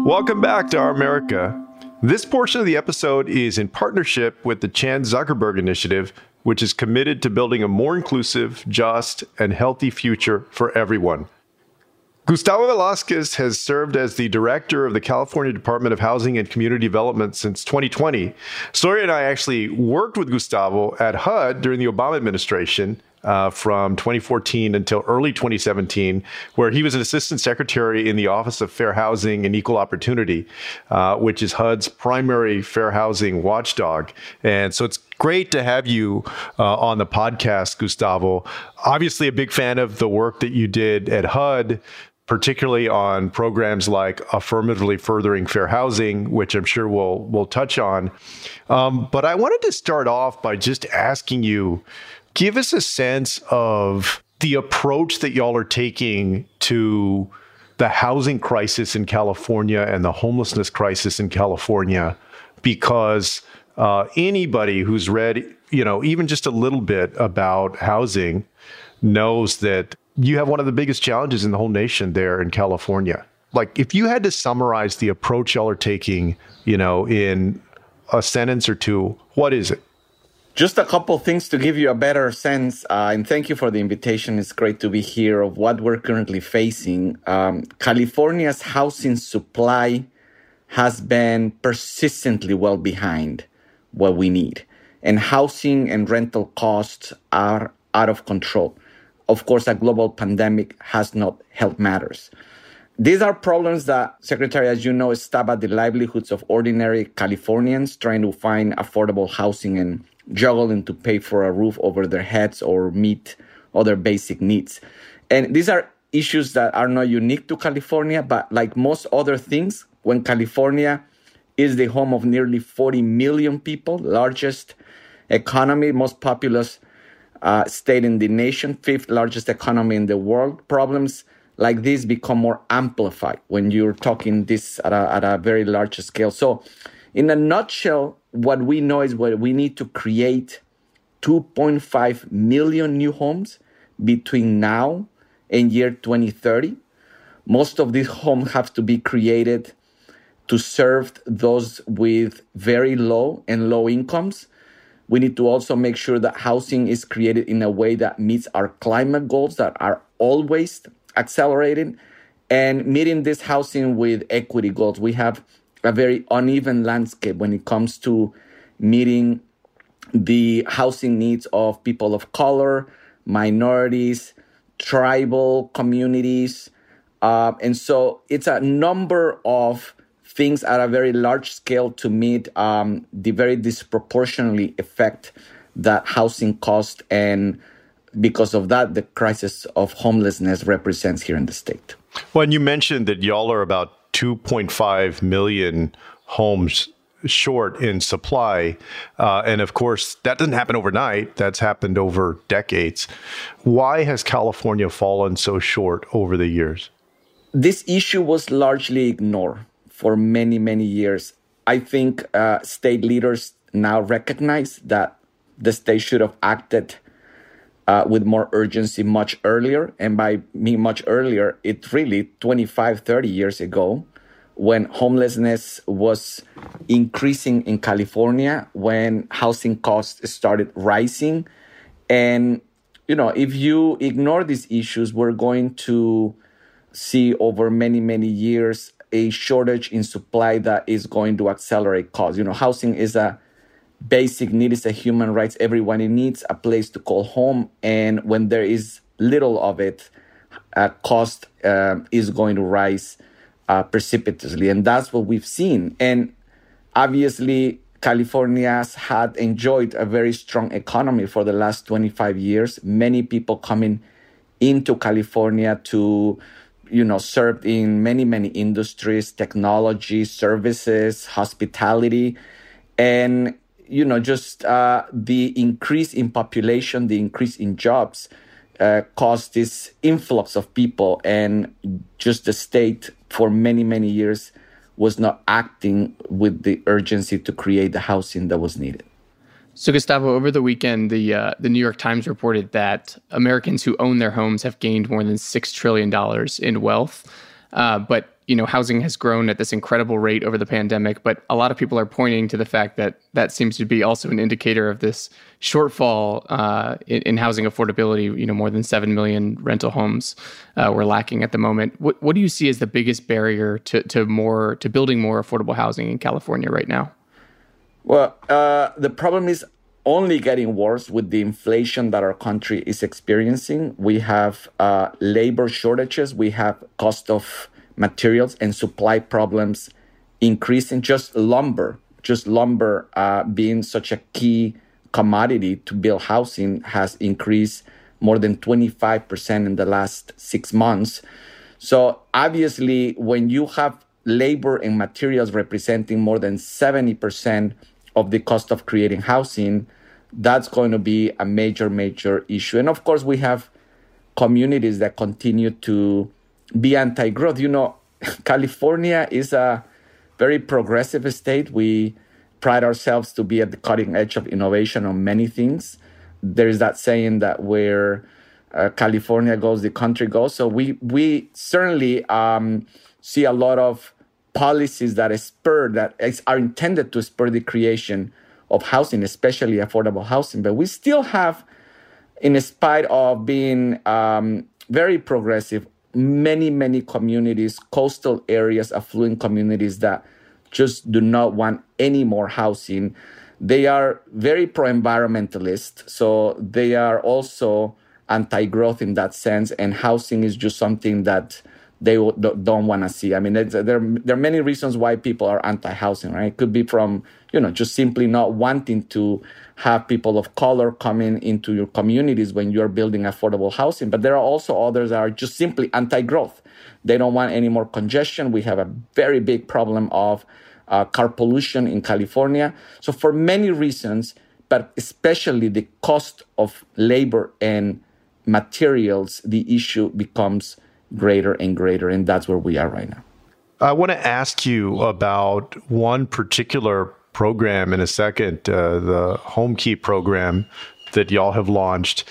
Welcome back to Our America. This portion of the episode is in partnership with the Chan Zuckerberg Initiative, which is committed to building a more inclusive, just, and healthy future for everyone. Gustavo Velasquez has served as the director of the California Department of Housing and Community Development since 2020. Sawyer and I actually worked with Gustavo at HUD during the Obama administration uh, from 2014 until early 2017, where he was an assistant secretary in the Office of Fair Housing and Equal Opportunity, uh, which is HUD's primary fair housing watchdog. And so it's great to have you uh, on the podcast, Gustavo. Obviously, a big fan of the work that you did at HUD particularly on programs like affirmatively furthering fair housing, which I'm sure we'll we'll touch on. Um, but I wanted to start off by just asking you give us a sense of the approach that y'all are taking to the housing crisis in California and the homelessness crisis in California, because uh, anybody who's read, you know, even just a little bit about housing knows that you have one of the biggest challenges in the whole nation there in California. Like, if you had to summarize the approach y'all are taking, you know, in a sentence or two, what is it? Just a couple things to give you a better sense, uh, and thank you for the invitation. It's great to be here of what we're currently facing. Um, California's housing supply has been persistently well behind what we need, and housing and rental costs are out of control. Of course, a global pandemic has not helped matters. These are problems that, Secretary, as you know, stab at the livelihoods of ordinary Californians trying to find affordable housing and juggling to pay for a roof over their heads or meet other basic needs. And these are issues that are not unique to California, but like most other things, when California is the home of nearly 40 million people, largest economy, most populous uh, state in the nation, fifth largest economy in the world, problems like this become more amplified when you're talking this at a, at a very large scale. So, in a nutshell, what we know is what we need to create 2.5 million new homes between now and year 2030. Most of these homes have to be created to serve those with very low and low incomes. We need to also make sure that housing is created in a way that meets our climate goals that are always accelerating and meeting this housing with equity goals. We have a very uneven landscape when it comes to meeting the housing needs of people of color, minorities, tribal communities. Uh, and so it's a number of things at a very large scale to meet um, the very disproportionately effect that housing cost and because of that the crisis of homelessness represents here in the state. Well, and you mentioned that y'all are about 2.5 million homes short in supply. Uh, and of course, that doesn't happen overnight, that's happened over decades. Why has California fallen so short over the years? This issue was largely ignored for many, many years. I think uh, state leaders now recognize that the state should have acted uh, with more urgency much earlier. And by me much earlier, it really 25, 30 years ago when homelessness was increasing in California, when housing costs started rising. And, you know, if you ignore these issues, we're going to see over many, many years a shortage in supply that is going to accelerate costs. You know, housing is a basic need is a human rights. Everyone needs a place to call home, and when there is little of it, uh, cost uh, is going to rise uh, precipitously, and that's what we've seen. And obviously, California's had enjoyed a very strong economy for the last 25 years. Many people coming into California to you know served in many many industries technology services hospitality and you know just uh, the increase in population the increase in jobs uh, caused this influx of people and just the state for many many years was not acting with the urgency to create the housing that was needed so, Gustavo, over the weekend, the uh, the New York Times reported that Americans who own their homes have gained more than six trillion dollars in wealth. Uh, but you know, housing has grown at this incredible rate over the pandemic. But a lot of people are pointing to the fact that that seems to be also an indicator of this shortfall uh, in, in, housing affordability. You know, more than seven million rental homes uh, we're lacking at the moment. What what do you see as the biggest barrier to to more to building more affordable housing in California right now? Well, uh, the problem is only getting worse with the inflation that our country is experiencing. We have uh, labor shortages, we have cost of materials and supply problems increasing. Just lumber, just lumber uh, being such a key commodity to build housing has increased more than 25% in the last six months. So, obviously, when you have labor and materials representing more than 70% of the cost of creating housing, that's going to be a major, major issue. And of course, we have communities that continue to be anti growth. You know, California is a very progressive state. We pride ourselves to be at the cutting edge of innovation on many things. There is that saying that where uh, California goes, the country goes. So we we certainly um, see a lot of policies that spur that are intended to spur the creation of housing, especially affordable housing. But we still have, in spite of being um, very progressive, many many communities, coastal areas, affluent communities that just do not want any more housing. They are very pro-environmentalist, so they are also anti-growth in that sense, and housing is just something that they don't want to see. I mean, there, there are many reasons why people are anti-housing, right? It could be from, you know, just simply not wanting to have people of color coming into your communities when you're building affordable housing. But there are also others that are just simply anti-growth. They don't want any more congestion. We have a very big problem of uh, car pollution in California. So for many reasons, but especially the cost of labor and materials, the issue becomes greater and greater. And that's where we are right now. I want to ask you about one particular program in a second, uh, the HomeKey program that y'all have launched.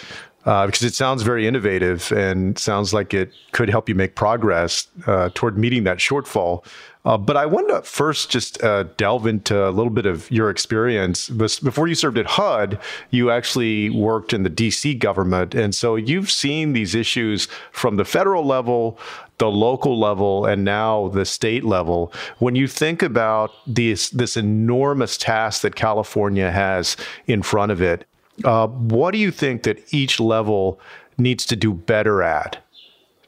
Uh, because it sounds very innovative and sounds like it could help you make progress uh, toward meeting that shortfall. Uh, but I want to first just uh, delve into a little bit of your experience. Before you served at HUD, you actually worked in the DC government. And so you've seen these issues from the federal level, the local level, and now the state level. When you think about this, this enormous task that California has in front of it, uh, what do you think that each level needs to do better at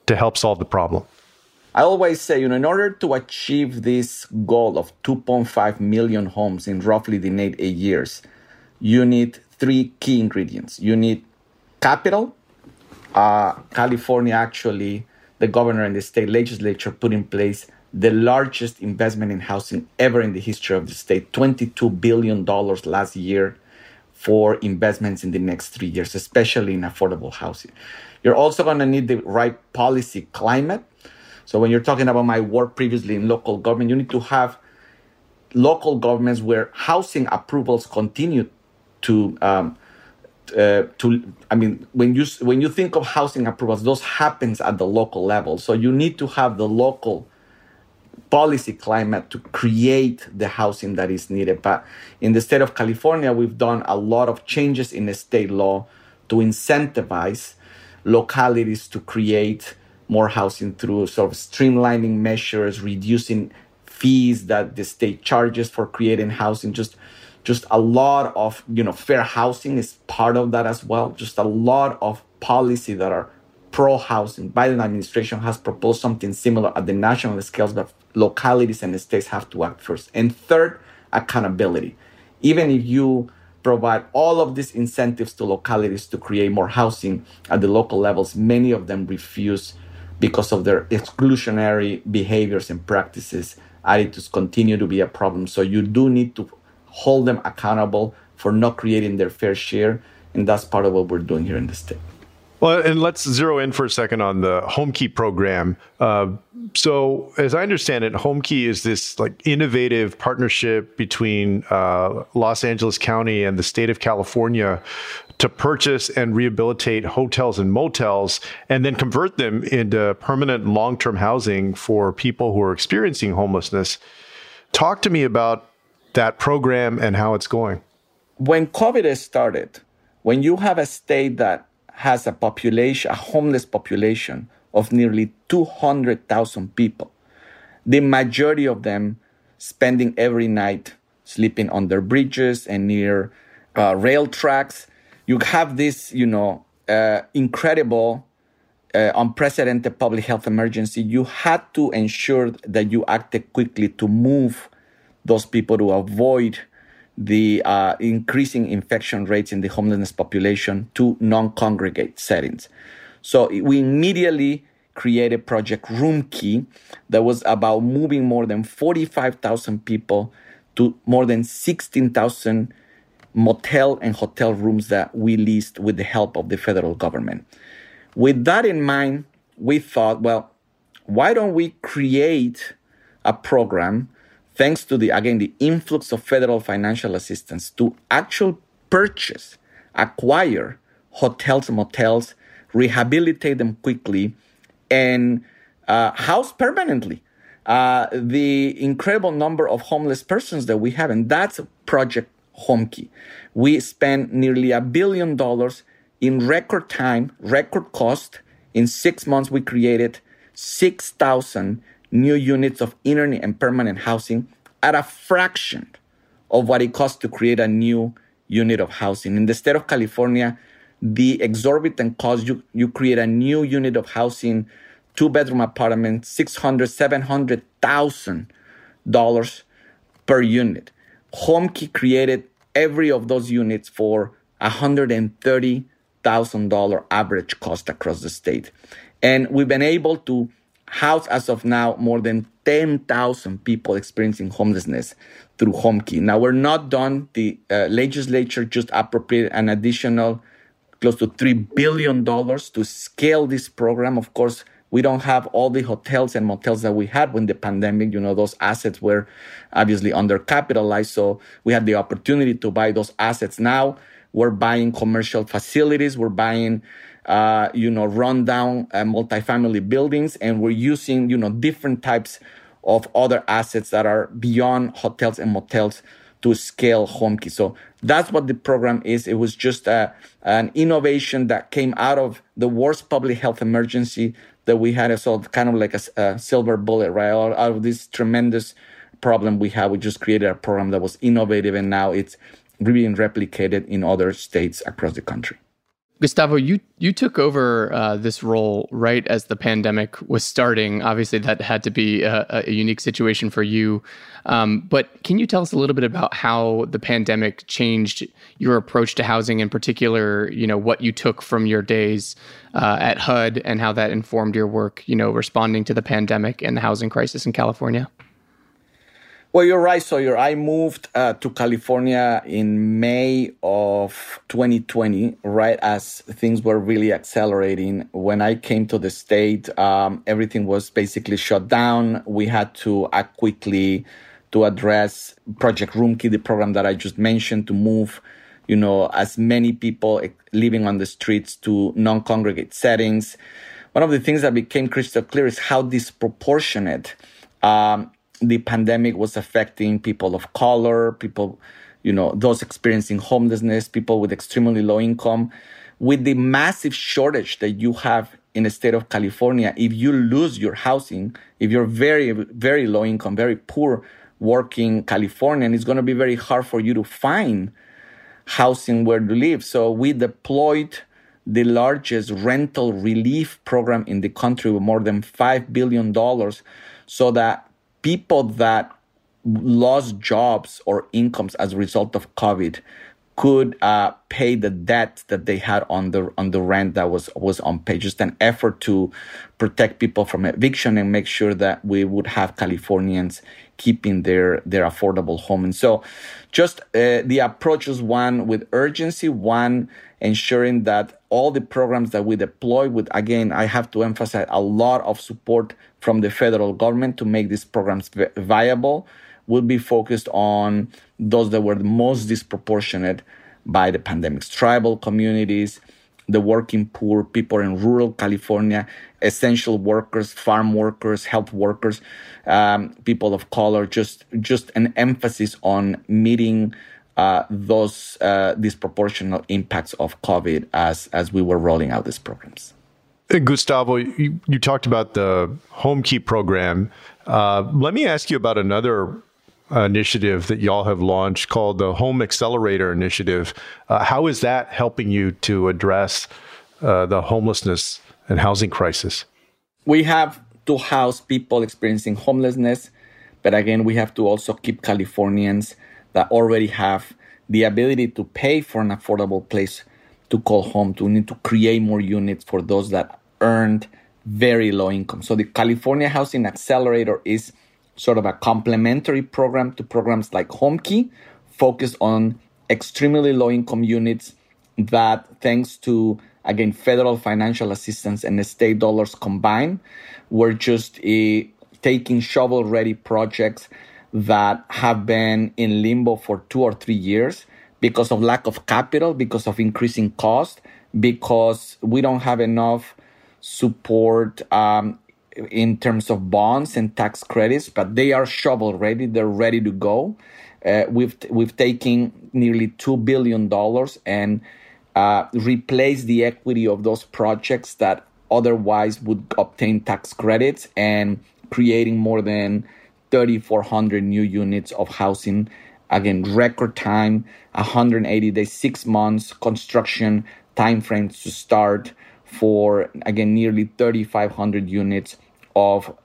to help solve the problem? I always say, you know, in order to achieve this goal of 2.5 million homes in roughly the next eight years, you need three key ingredients. You need capital. Uh, California, actually, the governor and the state legislature put in place the largest investment in housing ever in the history of the state $22 billion last year for investments in the next three years, especially in affordable housing. You're also going to need the right policy climate so when you're talking about my work previously in local government, you need to have local governments where housing approvals continue to um, uh, to I mean when you when you think of housing approvals, those happens at the local level. So you need to have the local policy climate to create the housing that is needed. But in the state of California, we've done a lot of changes in the state law to incentivize localities to create more housing through sort of streamlining measures, reducing fees that the state charges for creating housing. Just just a lot of you know fair housing is part of that as well. Just a lot of policy that are pro housing. Biden administration has proposed something similar at the national scales, but localities and states have to act first. And third, accountability. Even if you provide all of these incentives to localities to create more housing at the local levels, many of them refuse because of their exclusionary behaviors and practices. Attitudes continue to be a problem. So you do need to hold them accountable for not creating their fair share. And that's part of what we're doing here in the state. Well, and let's zero in for a second on the HomeKey program. Uh, so, as I understand it, HomeKey is this like innovative partnership between uh, Los Angeles County and the state of California to purchase and rehabilitate hotels and motels and then convert them into permanent long term housing for people who are experiencing homelessness. Talk to me about that program and how it's going. When COVID started, when you have a state that has a population, a homeless population of nearly 200,000 people. The majority of them spending every night sleeping under bridges and near uh, rail tracks. You have this, you know, uh, incredible, uh, unprecedented public health emergency. You had to ensure that you acted quickly to move those people to avoid the uh, increasing infection rates in the homelessness population to non-congregate settings. So we immediately created Project Roomkey that was about moving more than 45,000 people to more than 16,000 motel and hotel rooms that we leased with the help of the federal government. With that in mind, we thought, well, why don't we create a program thanks to the again the influx of federal financial assistance to actual purchase acquire hotels motels rehabilitate them quickly and uh, house permanently. Uh, the incredible number of homeless persons that we have and that's project homekey we spent nearly a billion dollars in record time record cost. In six months we created 6000 new units of internet and permanent housing at a fraction of what it costs to create a new unit of housing. In the state of California, the exorbitant cost you, you create a new unit of housing, two bedroom apartment, six hundred, seven hundred thousand dollars per unit. HomeKey created every of those units for hundred and thirty thousand dollar average cost across the state, and we've been able to house as of now more than 10,000 people experiencing homelessness through HomeKey. Now we're not done. The uh, legislature just appropriated an additional close to $3 billion to scale this program. Of course, we don't have all the hotels and motels that we had when the pandemic, you know, those assets were obviously undercapitalized. So we had the opportunity to buy those assets. Now we're buying commercial facilities. We're buying uh, you know, rundown uh, multifamily buildings, and we're using, you know, different types of other assets that are beyond hotels and motels to scale HomeKey. So that's what the program is. It was just a, uh, an innovation that came out of the worst public health emergency that we had. So kind of like a, a silver bullet, right? Out, out of this tremendous problem we had, we just created a program that was innovative, and now it's being replicated in other states across the country. Gustavo, you you took over uh, this role right as the pandemic was starting. Obviously, that had to be a, a unique situation for you. Um, but can you tell us a little bit about how the pandemic changed your approach to housing, in particular? You know what you took from your days uh, at HUD and how that informed your work. You know, responding to the pandemic and the housing crisis in California. Well, you're right, Sawyer. I moved uh, to California in May of 2020, right as things were really accelerating. When I came to the state, um, everything was basically shut down. We had to act quickly to address Project Roomkey, the program that I just mentioned, to move, you know, as many people living on the streets to non-congregate settings. One of the things that became crystal clear is how disproportionate um, the pandemic was affecting people of color, people, you know, those experiencing homelessness, people with extremely low income. With the massive shortage that you have in the state of California, if you lose your housing, if you're very, very low income, very poor working Californian, it's going to be very hard for you to find housing where to live. So we deployed the largest rental relief program in the country with more than $5 billion so that people that lost jobs or incomes as a result of COVID could uh, pay the debt that they had on the on the rent that was was unpaid. Just an effort to protect people from eviction and make sure that we would have Californians keeping their their affordable home. And so, just uh, the approach is one with urgency, one ensuring that all the programs that we deploy with again i have to emphasize a lot of support from the federal government to make these programs viable will be focused on those that were most disproportionate by the pandemics tribal communities the working poor people in rural california essential workers farm workers health workers um, people of color just just an emphasis on meeting uh, those uh, disproportionate impacts of covid as as we were rolling out these programs Gustavo, you, you talked about the HomeKey program. Uh, let me ask you about another initiative that y'all have launched called the Home Accelerator Initiative. Uh, how is that helping you to address uh, the homelessness and housing crisis? We have to house people experiencing homelessness, but again, we have to also keep Californians that already have the ability to pay for an affordable place to call home. To need to create more units for those that earned very low income. So the California Housing Accelerator is sort of a complementary program to programs like HomeKey, focused on extremely low income units that, thanks to again federal financial assistance and state dollars combined, we're just uh, taking shovel ready projects that have been in limbo for two or three years because of lack of capital, because of increasing cost, because we don't have enough support um, in terms of bonds and tax credits, but they are shovel ready. They're ready to go. Uh, we've we've taken nearly two billion dollars and uh, replaced the equity of those projects that otherwise would obtain tax credits and creating more than 3,400 new units of housing. Again, record time, 180 days, six months construction timeframes to start for again nearly 3,500 units of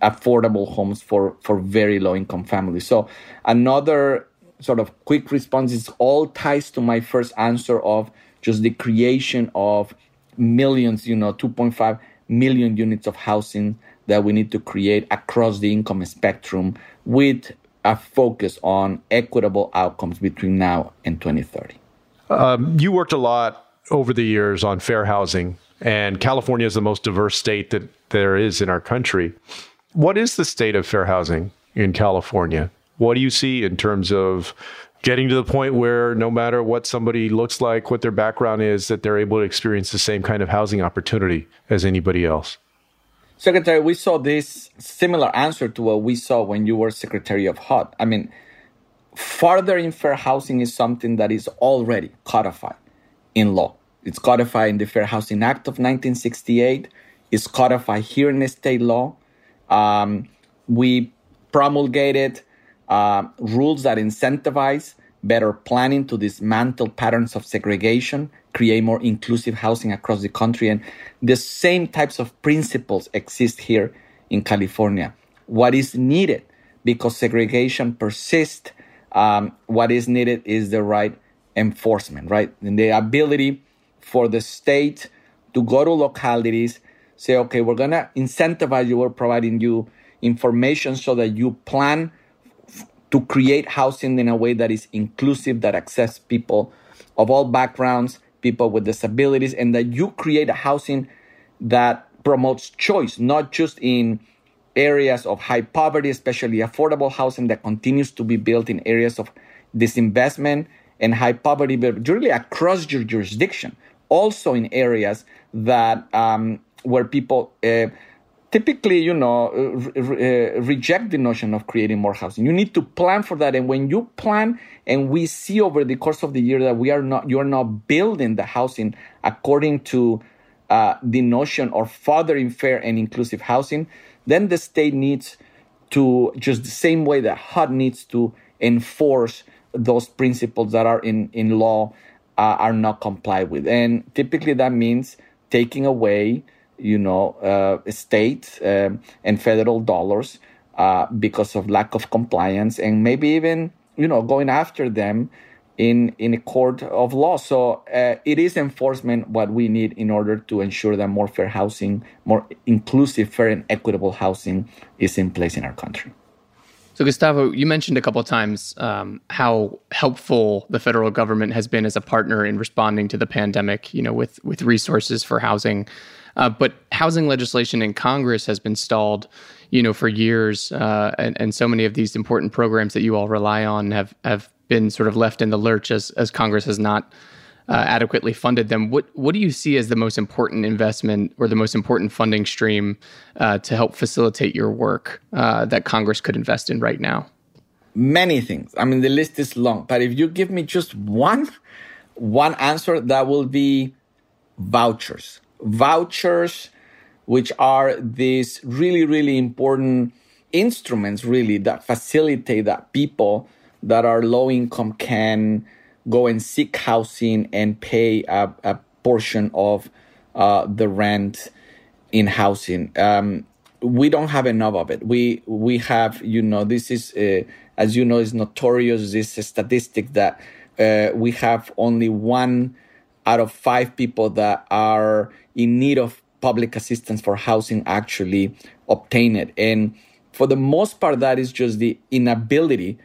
affordable homes for, for very low income families. So another sort of quick responses all ties to my first answer of just the creation of millions, you know, 2.5 million units of housing that we need to create across the income spectrum with a focus on equitable outcomes between now and 2030. Um, you worked a lot over the years on fair housing and California is the most diverse state that there is in our country. What is the state of fair housing in California? What do you see in terms of getting to the point where no matter what somebody looks like, what their background is, that they're able to experience the same kind of housing opportunity as anybody else? Secretary, we saw this similar answer to what we saw when you were Secretary of HUD. I mean, further in fair housing is something that is already codified in law. It's codified in the Fair Housing Act of 1968. It's codified here in state law. Um, we promulgated uh, rules that incentivize better planning to dismantle patterns of segregation, create more inclusive housing across the country. And the same types of principles exist here in California. What is needed, because segregation persists, um, what is needed is the right enforcement, right? And the ability for the state to go to localities, say, okay, we're going to incentivize you, we're providing you information so that you plan to create housing in a way that is inclusive, that accepts people of all backgrounds, people with disabilities, and that you create a housing that promotes choice, not just in areas of high poverty, especially affordable housing that continues to be built in areas of disinvestment and high poverty, but really across your jurisdiction. Also in areas that um, where people uh, typically, you know, uh, uh, reject the notion of creating more housing. You need to plan for that, and when you plan, and we see over the course of the year that we are not, you are not building the housing according to uh, the notion of furthering fair and inclusive housing, then the state needs to just the same way that HUD needs to enforce those principles that are in in law uh, are not complied with. And typically that means taking away, you know, uh, state um, and federal dollars uh, because of lack of compliance and maybe even, you know, going after them in in a court of law. So uh, it is enforcement what we need in order to ensure that more fair housing, more inclusive, fair and equitable housing is in place in our country. So, Gustavo, you mentioned a couple of times um, how helpful the federal government has been as a partner in responding to the pandemic. You know, with with resources for housing, uh, but housing legislation in Congress has been stalled. You know, for years, uh, and, and so many of these important programs that you all rely on have have been sort of left in the lurch as as Congress has not uh, adequately funded them. What what do you see as the most important investment or the most important funding stream uh, to help facilitate your work uh, that Congress could invest in right now? Many things. I mean, the list is long, but if you give me just one one answer, that will be vouchers. Vouchers, which are these really really important instruments, really that facilitate that people that are low income can go and seek housing and pay a, a portion of uh, the rent in housing. Um, we don't have enough of it. We we have, you know, this is uh, as you know, is notorious. This statistic that uh, we have only one out of five people that are in need of public assistance for housing actually obtain it, and for the most part, that is just the inability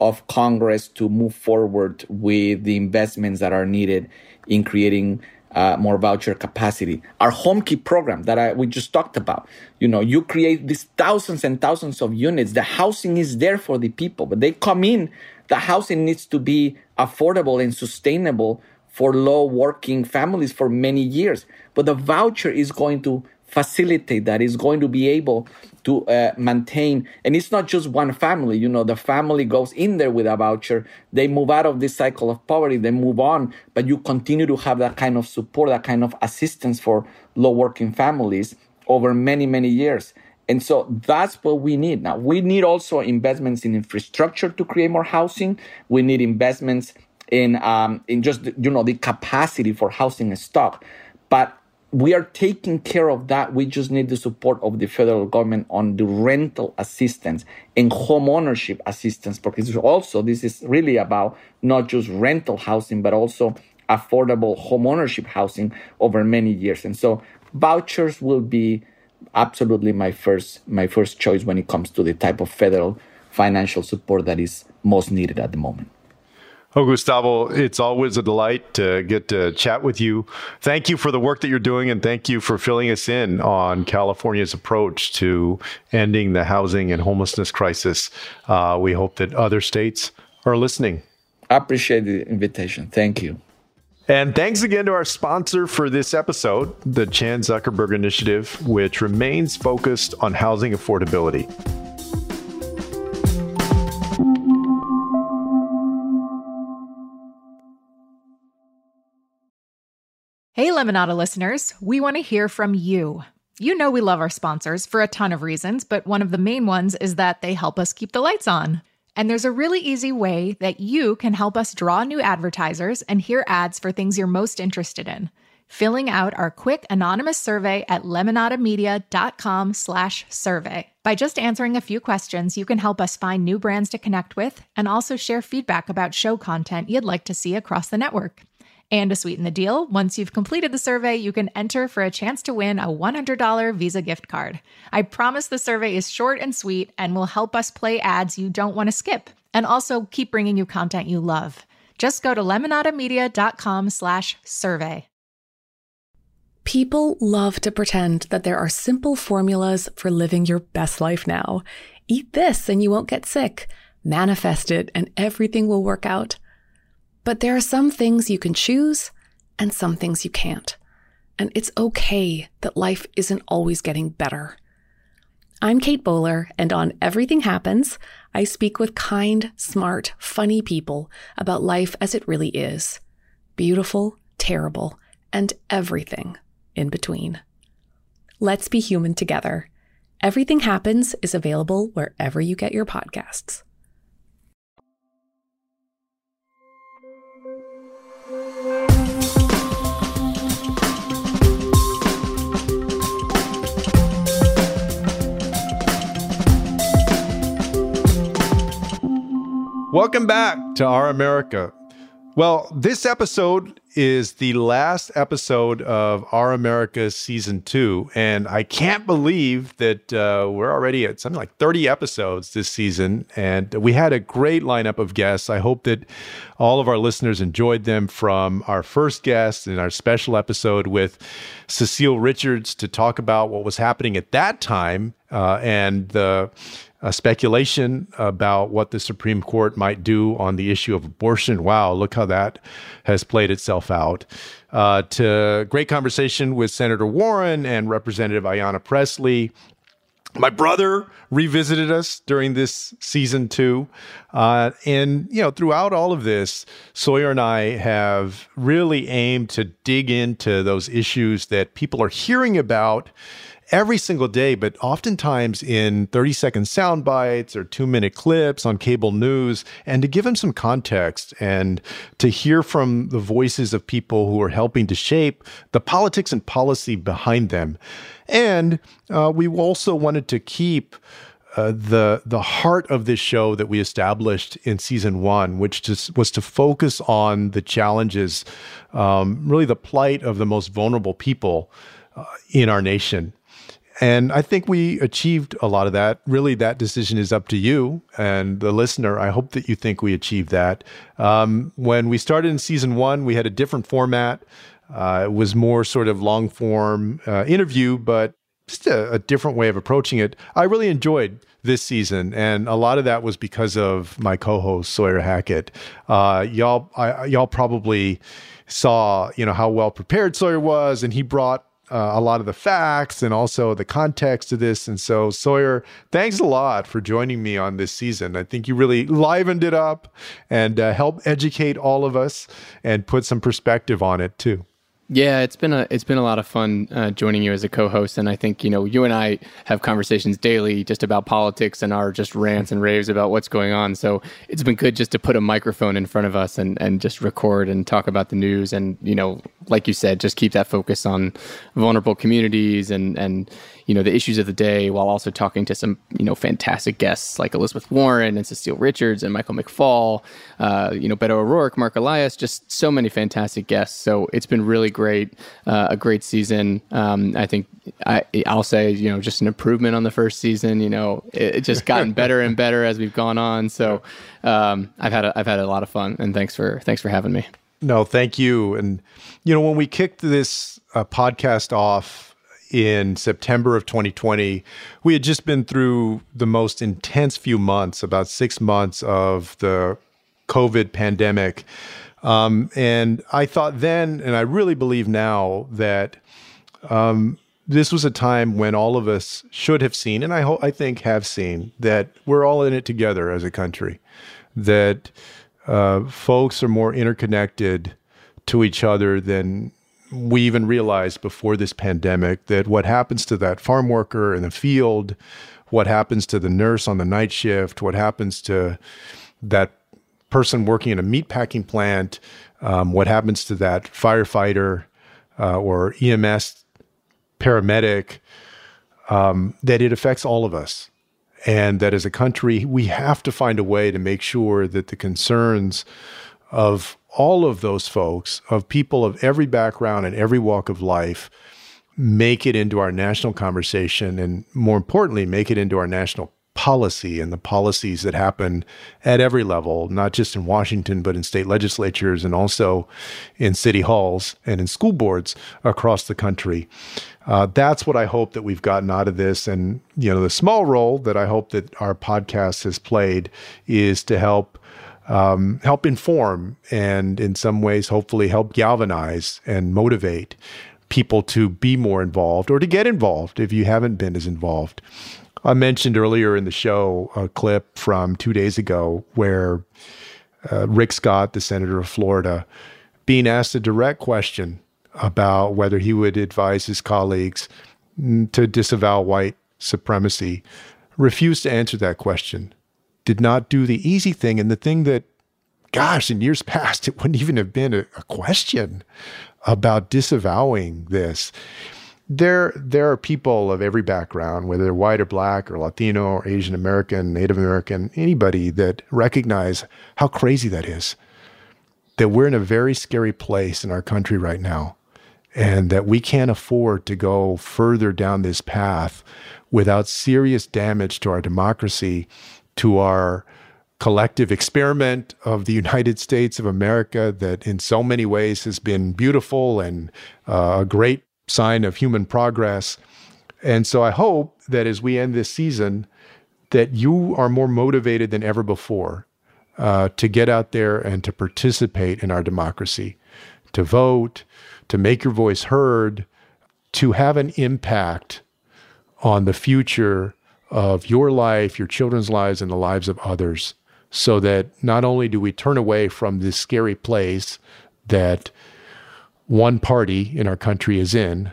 of Congress to move forward with the investments that are needed in creating uh, more voucher capacity. Our HomeKey program that I, we just talked about, you know, you create these thousands and thousands of units. The housing is there for the people, but they come in. The housing needs to be affordable and sustainable for low working families for many years. But the voucher is going to facilitate that, is going to be able to uh, maintain. And it's not just one family you know the family goes in there with a voucher they move out of this cycle of poverty they move on but you continue to have that kind of support that kind of assistance for low working families over many many years. And so that's what we need. Now we need also investments in infrastructure to create more housing. We need investments in um, in just you know the capacity for housing stock but we are taking care of that. We just need the support of the federal government on the rental assistance and home ownership assistance because also this is really about not just rental housing, but also affordable home ownership housing over many years. And so vouchers will be absolutely my first my first choice when it comes to the type of federal financial support that is most needed at the moment. Oh, Gustavo, it's always a delight to get to chat with you. Thank you for the work that you're doing, and thank you for filling us in on California's approach to ending the housing and homelessness crisis. Uh, we hope that other states are listening. I appreciate the invitation. Thank you. And thanks again to our sponsor for this episode, the Chan Zuckerberg Initiative, which remains focused on housing affordability. Hey, Lemonada listeners, we want to hear from you. You know, we love our sponsors for a ton of reasons, but one of the main ones is that they help us keep the lights on. And there's a really easy way that you can help us draw new advertisers and hear ads for things you're most interested in. Filling out our quick anonymous survey at lemonadamedia.com/survey. By just answering a few questions, you can help us find new brands to connect with and also share feedback about show content you'd like to see across the network. And to sweeten the deal, once you've completed the survey, you can enter for a chance to win a $100 Visa gift card. I promise the survey is short and sweet and will help us play ads you don't want to skip and also keep bringing you content you love. Just go to lemonadamedia.com slash survey. People love to pretend that there are simple formulas for living your best life now. Eat this and you won't get sick. Manifest it and everything will work out. But there are some things you can choose and some things you can't. And it's okay that life isn't always getting better. I'm Kate Bowler, and on Everything Happens, I speak with kind, smart, funny people about life as it really is beautiful, terrible, and everything in between. Let's be human together. Everything Happens is available wherever you get your podcasts. Welcome back to Our America. Well, this episode is the last episode of Our America season two. And I can't believe that uh, we're already at something like 30 episodes this season. And we had a great lineup of guests. I hope that all of our listeners enjoyed them from our first guest in our special episode with Cecile Richards to talk about what was happening at that time uh, and the uh, speculation about what the Supreme Court might do on the issue of abortion. Wow, look how that has played itself out. Uh, to great conversation with Senator Warren and Representative Ayanna Pressley. My brother revisited us during this season two. Uh, and, you know, throughout all of this, Sawyer and I have really aimed to dig into those issues that people are hearing about every single day, but oftentimes in 30 second sound bites or two minute clips on cable news, and to give them some context and to hear from the voices of people who are helping to shape the politics and policy behind them. And uh, we also wanted to keep uh, the the heart of this show that we established in season one, which just was to focus on the challenges, um, really the plight of the most vulnerable people uh, in our nation. And I think we achieved a lot of that. Really, that decision is up to you and the listener. I hope that you think we achieved that. Um, when we started in season one, we had a different format. Uh, it was more sort of long form uh, interview, but just a, a, different way of approaching it. I really enjoyed this season, and a lot of that was because of my co-host Sawyer Hackett. Uh, y'all, I, y'all probably saw, you know, how well prepared Sawyer was, and he brought uh, a lot of the facts and also the context of this. And so, Sawyer, thanks a lot for joining me on this season. I think you really livened it up and uh, help educate all of us and put some perspective on it too. Yeah, it's been a it's been a lot of fun uh, joining you as a co-host, and I think you know you and I have conversations daily just about politics and our just rants and raves about what's going on. So it's been good just to put a microphone in front of us and and just record and talk about the news, and you know, like you said, just keep that focus on vulnerable communities and and you know the issues of the day while also talking to some you know fantastic guests like Elizabeth Warren and Cecile Richards and Michael McFaul, uh, you know Beto O'Rourke, Marc Elias, just so many fantastic guests. So it's been really great, uh, a great season. Um, I think I, will say you know just an improvement on the first season. You know it, it just gotten better and better as we've gone on. So um, I've had a, I've had a lot of fun and thanks for thanks for having me. No, thank you. And you know when we kicked this uh, podcast off in September of 2020, we had just been through the most intense few months, about six months of the COVID pandemic. Um, and I thought then, and I really believe now, that um, this was a time when all of us should have seen, and I, ho- I think have seen, that we're all in it together as a country, that uh, folks are more interconnected to each other than we even realized before this pandemic that what happens to that farm worker in the field, what happens to the nurse on the night shift, what happens to that person working in a meatpacking plant, um, what happens to that firefighter uh, or EMS paramedic, um, that it affects all of us. And that as a country, we have to find a way to make sure that the concerns of all of those folks, of people of every background and every walk of life, make it into our national conversation and more importantly, make it into our national policy and the policies that happen at every level, not just in Washington, but in state legislatures and also in city halls and in school boards across the country. Uh, that's what I hope that we've gotten out of this. And, you know, the small role that I hope that our podcast has played is to help um, help inform and in some ways hopefully help galvanize and motivate people to be more involved or to get involved if you haven't been as involved. I mentioned earlier in the show a clip from two days ago where uh, Rick Scott, the senator of Florida, being asked a direct question about whether he would advise his colleagues to disavow white supremacy, refused to answer that question did not do the easy thing and the thing that, gosh, in years past, it wouldn't even have been a, a question about disavowing this. There, there are people of every background, whether they're white or black or Latino or Asian American, Native American, anybody that recognize how crazy that is. that we're in a very scary place in our country right now and that we can't afford to go further down this path without serious damage to our democracy, to our collective experiment of the United States of America that in so many ways has been beautiful and uh, a great sign of human progress. And so I hope that as we end this season, that you are more motivated than ever before uh, to get out there and to participate in our democracy, to vote, to make your voice heard, to have an impact on the future of your life, your children's lives, and the lives of others, so that not only do we turn away from this scary place that one party in our country is in,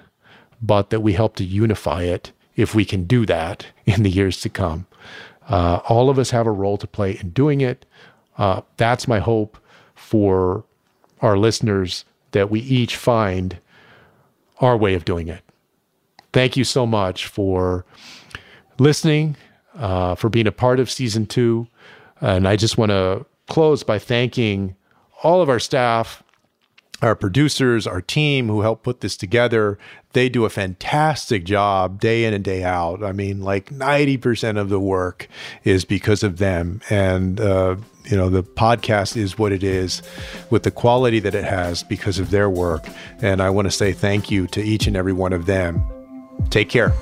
but that we help to unify it if we can do that in the years to come. Uh, all of us have a role to play in doing it. Uh, that's my hope for our listeners that we each find our way of doing it. Thank you so much for listening, uh, for being a part of season two. And I just want to close by thanking all of our staff our producers, our team who helped put this together, they do a fantastic job day in and day out. I mean, like 90% of the work is because of them. And, uh, you know, the podcast is what it is with the quality that it has because of their work. And I want to say thank you to each and every one of them. Take care.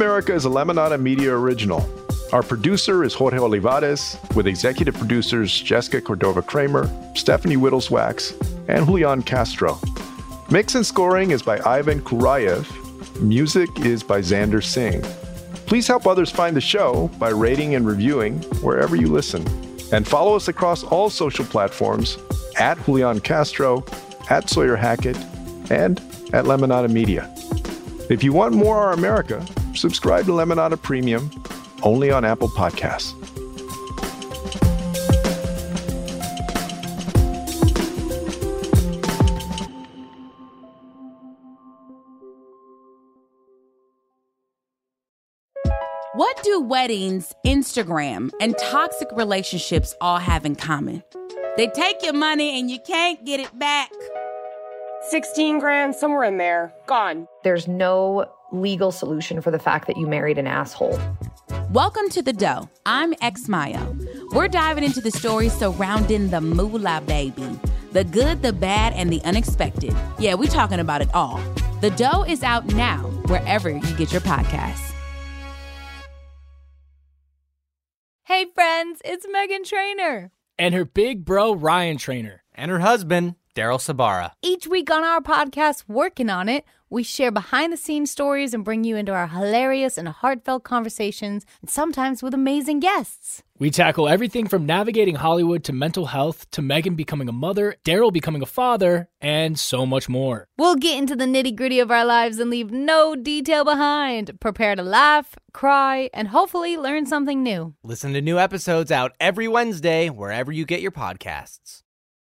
America is a Lemonada Media original. Our producer is Jorge Olivares, with executive producers Jessica Cordova Kramer, Stephanie Wittels Wachs, and Julian Castro. Mix and scoring is by Ivan Kuraev. Music is by Xander Singh. Please help others find the show by rating and reviewing wherever you listen. And follow us across all social platforms at Julian Castro, at Sawyer Hackett, and at Lemonada Media. If you want more Our America, subscribe to Lemonada Premium only on Apple Podcasts. What do weddings, Instagram, and toxic relationships all have in common? They take your money and you can't get it back. 16 grand, somewhere in there. Gone. There's no legal solution for the fact that you married an asshole. Welcome to The Dough. I'm X Mayo. We're diving into the stories surrounding the moolah baby the good, the bad, and the unexpected. Yeah, we're talking about it all. The Dough is out now, wherever you get your podcasts. Hey, friends, it's Meghan Trainor. And her big bro, Ryan Trainor. And her husband, Daryl Sabara. Each week on our podcast, Working on It, we share behind the scenes stories and bring you into our hilarious and heartfelt conversations, and sometimes with amazing guests. We tackle everything from navigating Hollywood to mental health to Meghan becoming a mother, Daryl becoming a father, and so much more. We'll get into the nitty gritty of our lives and leave no detail behind. Prepare to laugh, cry, and hopefully learn something new. Listen to new episodes out every Wednesday wherever you get your podcasts.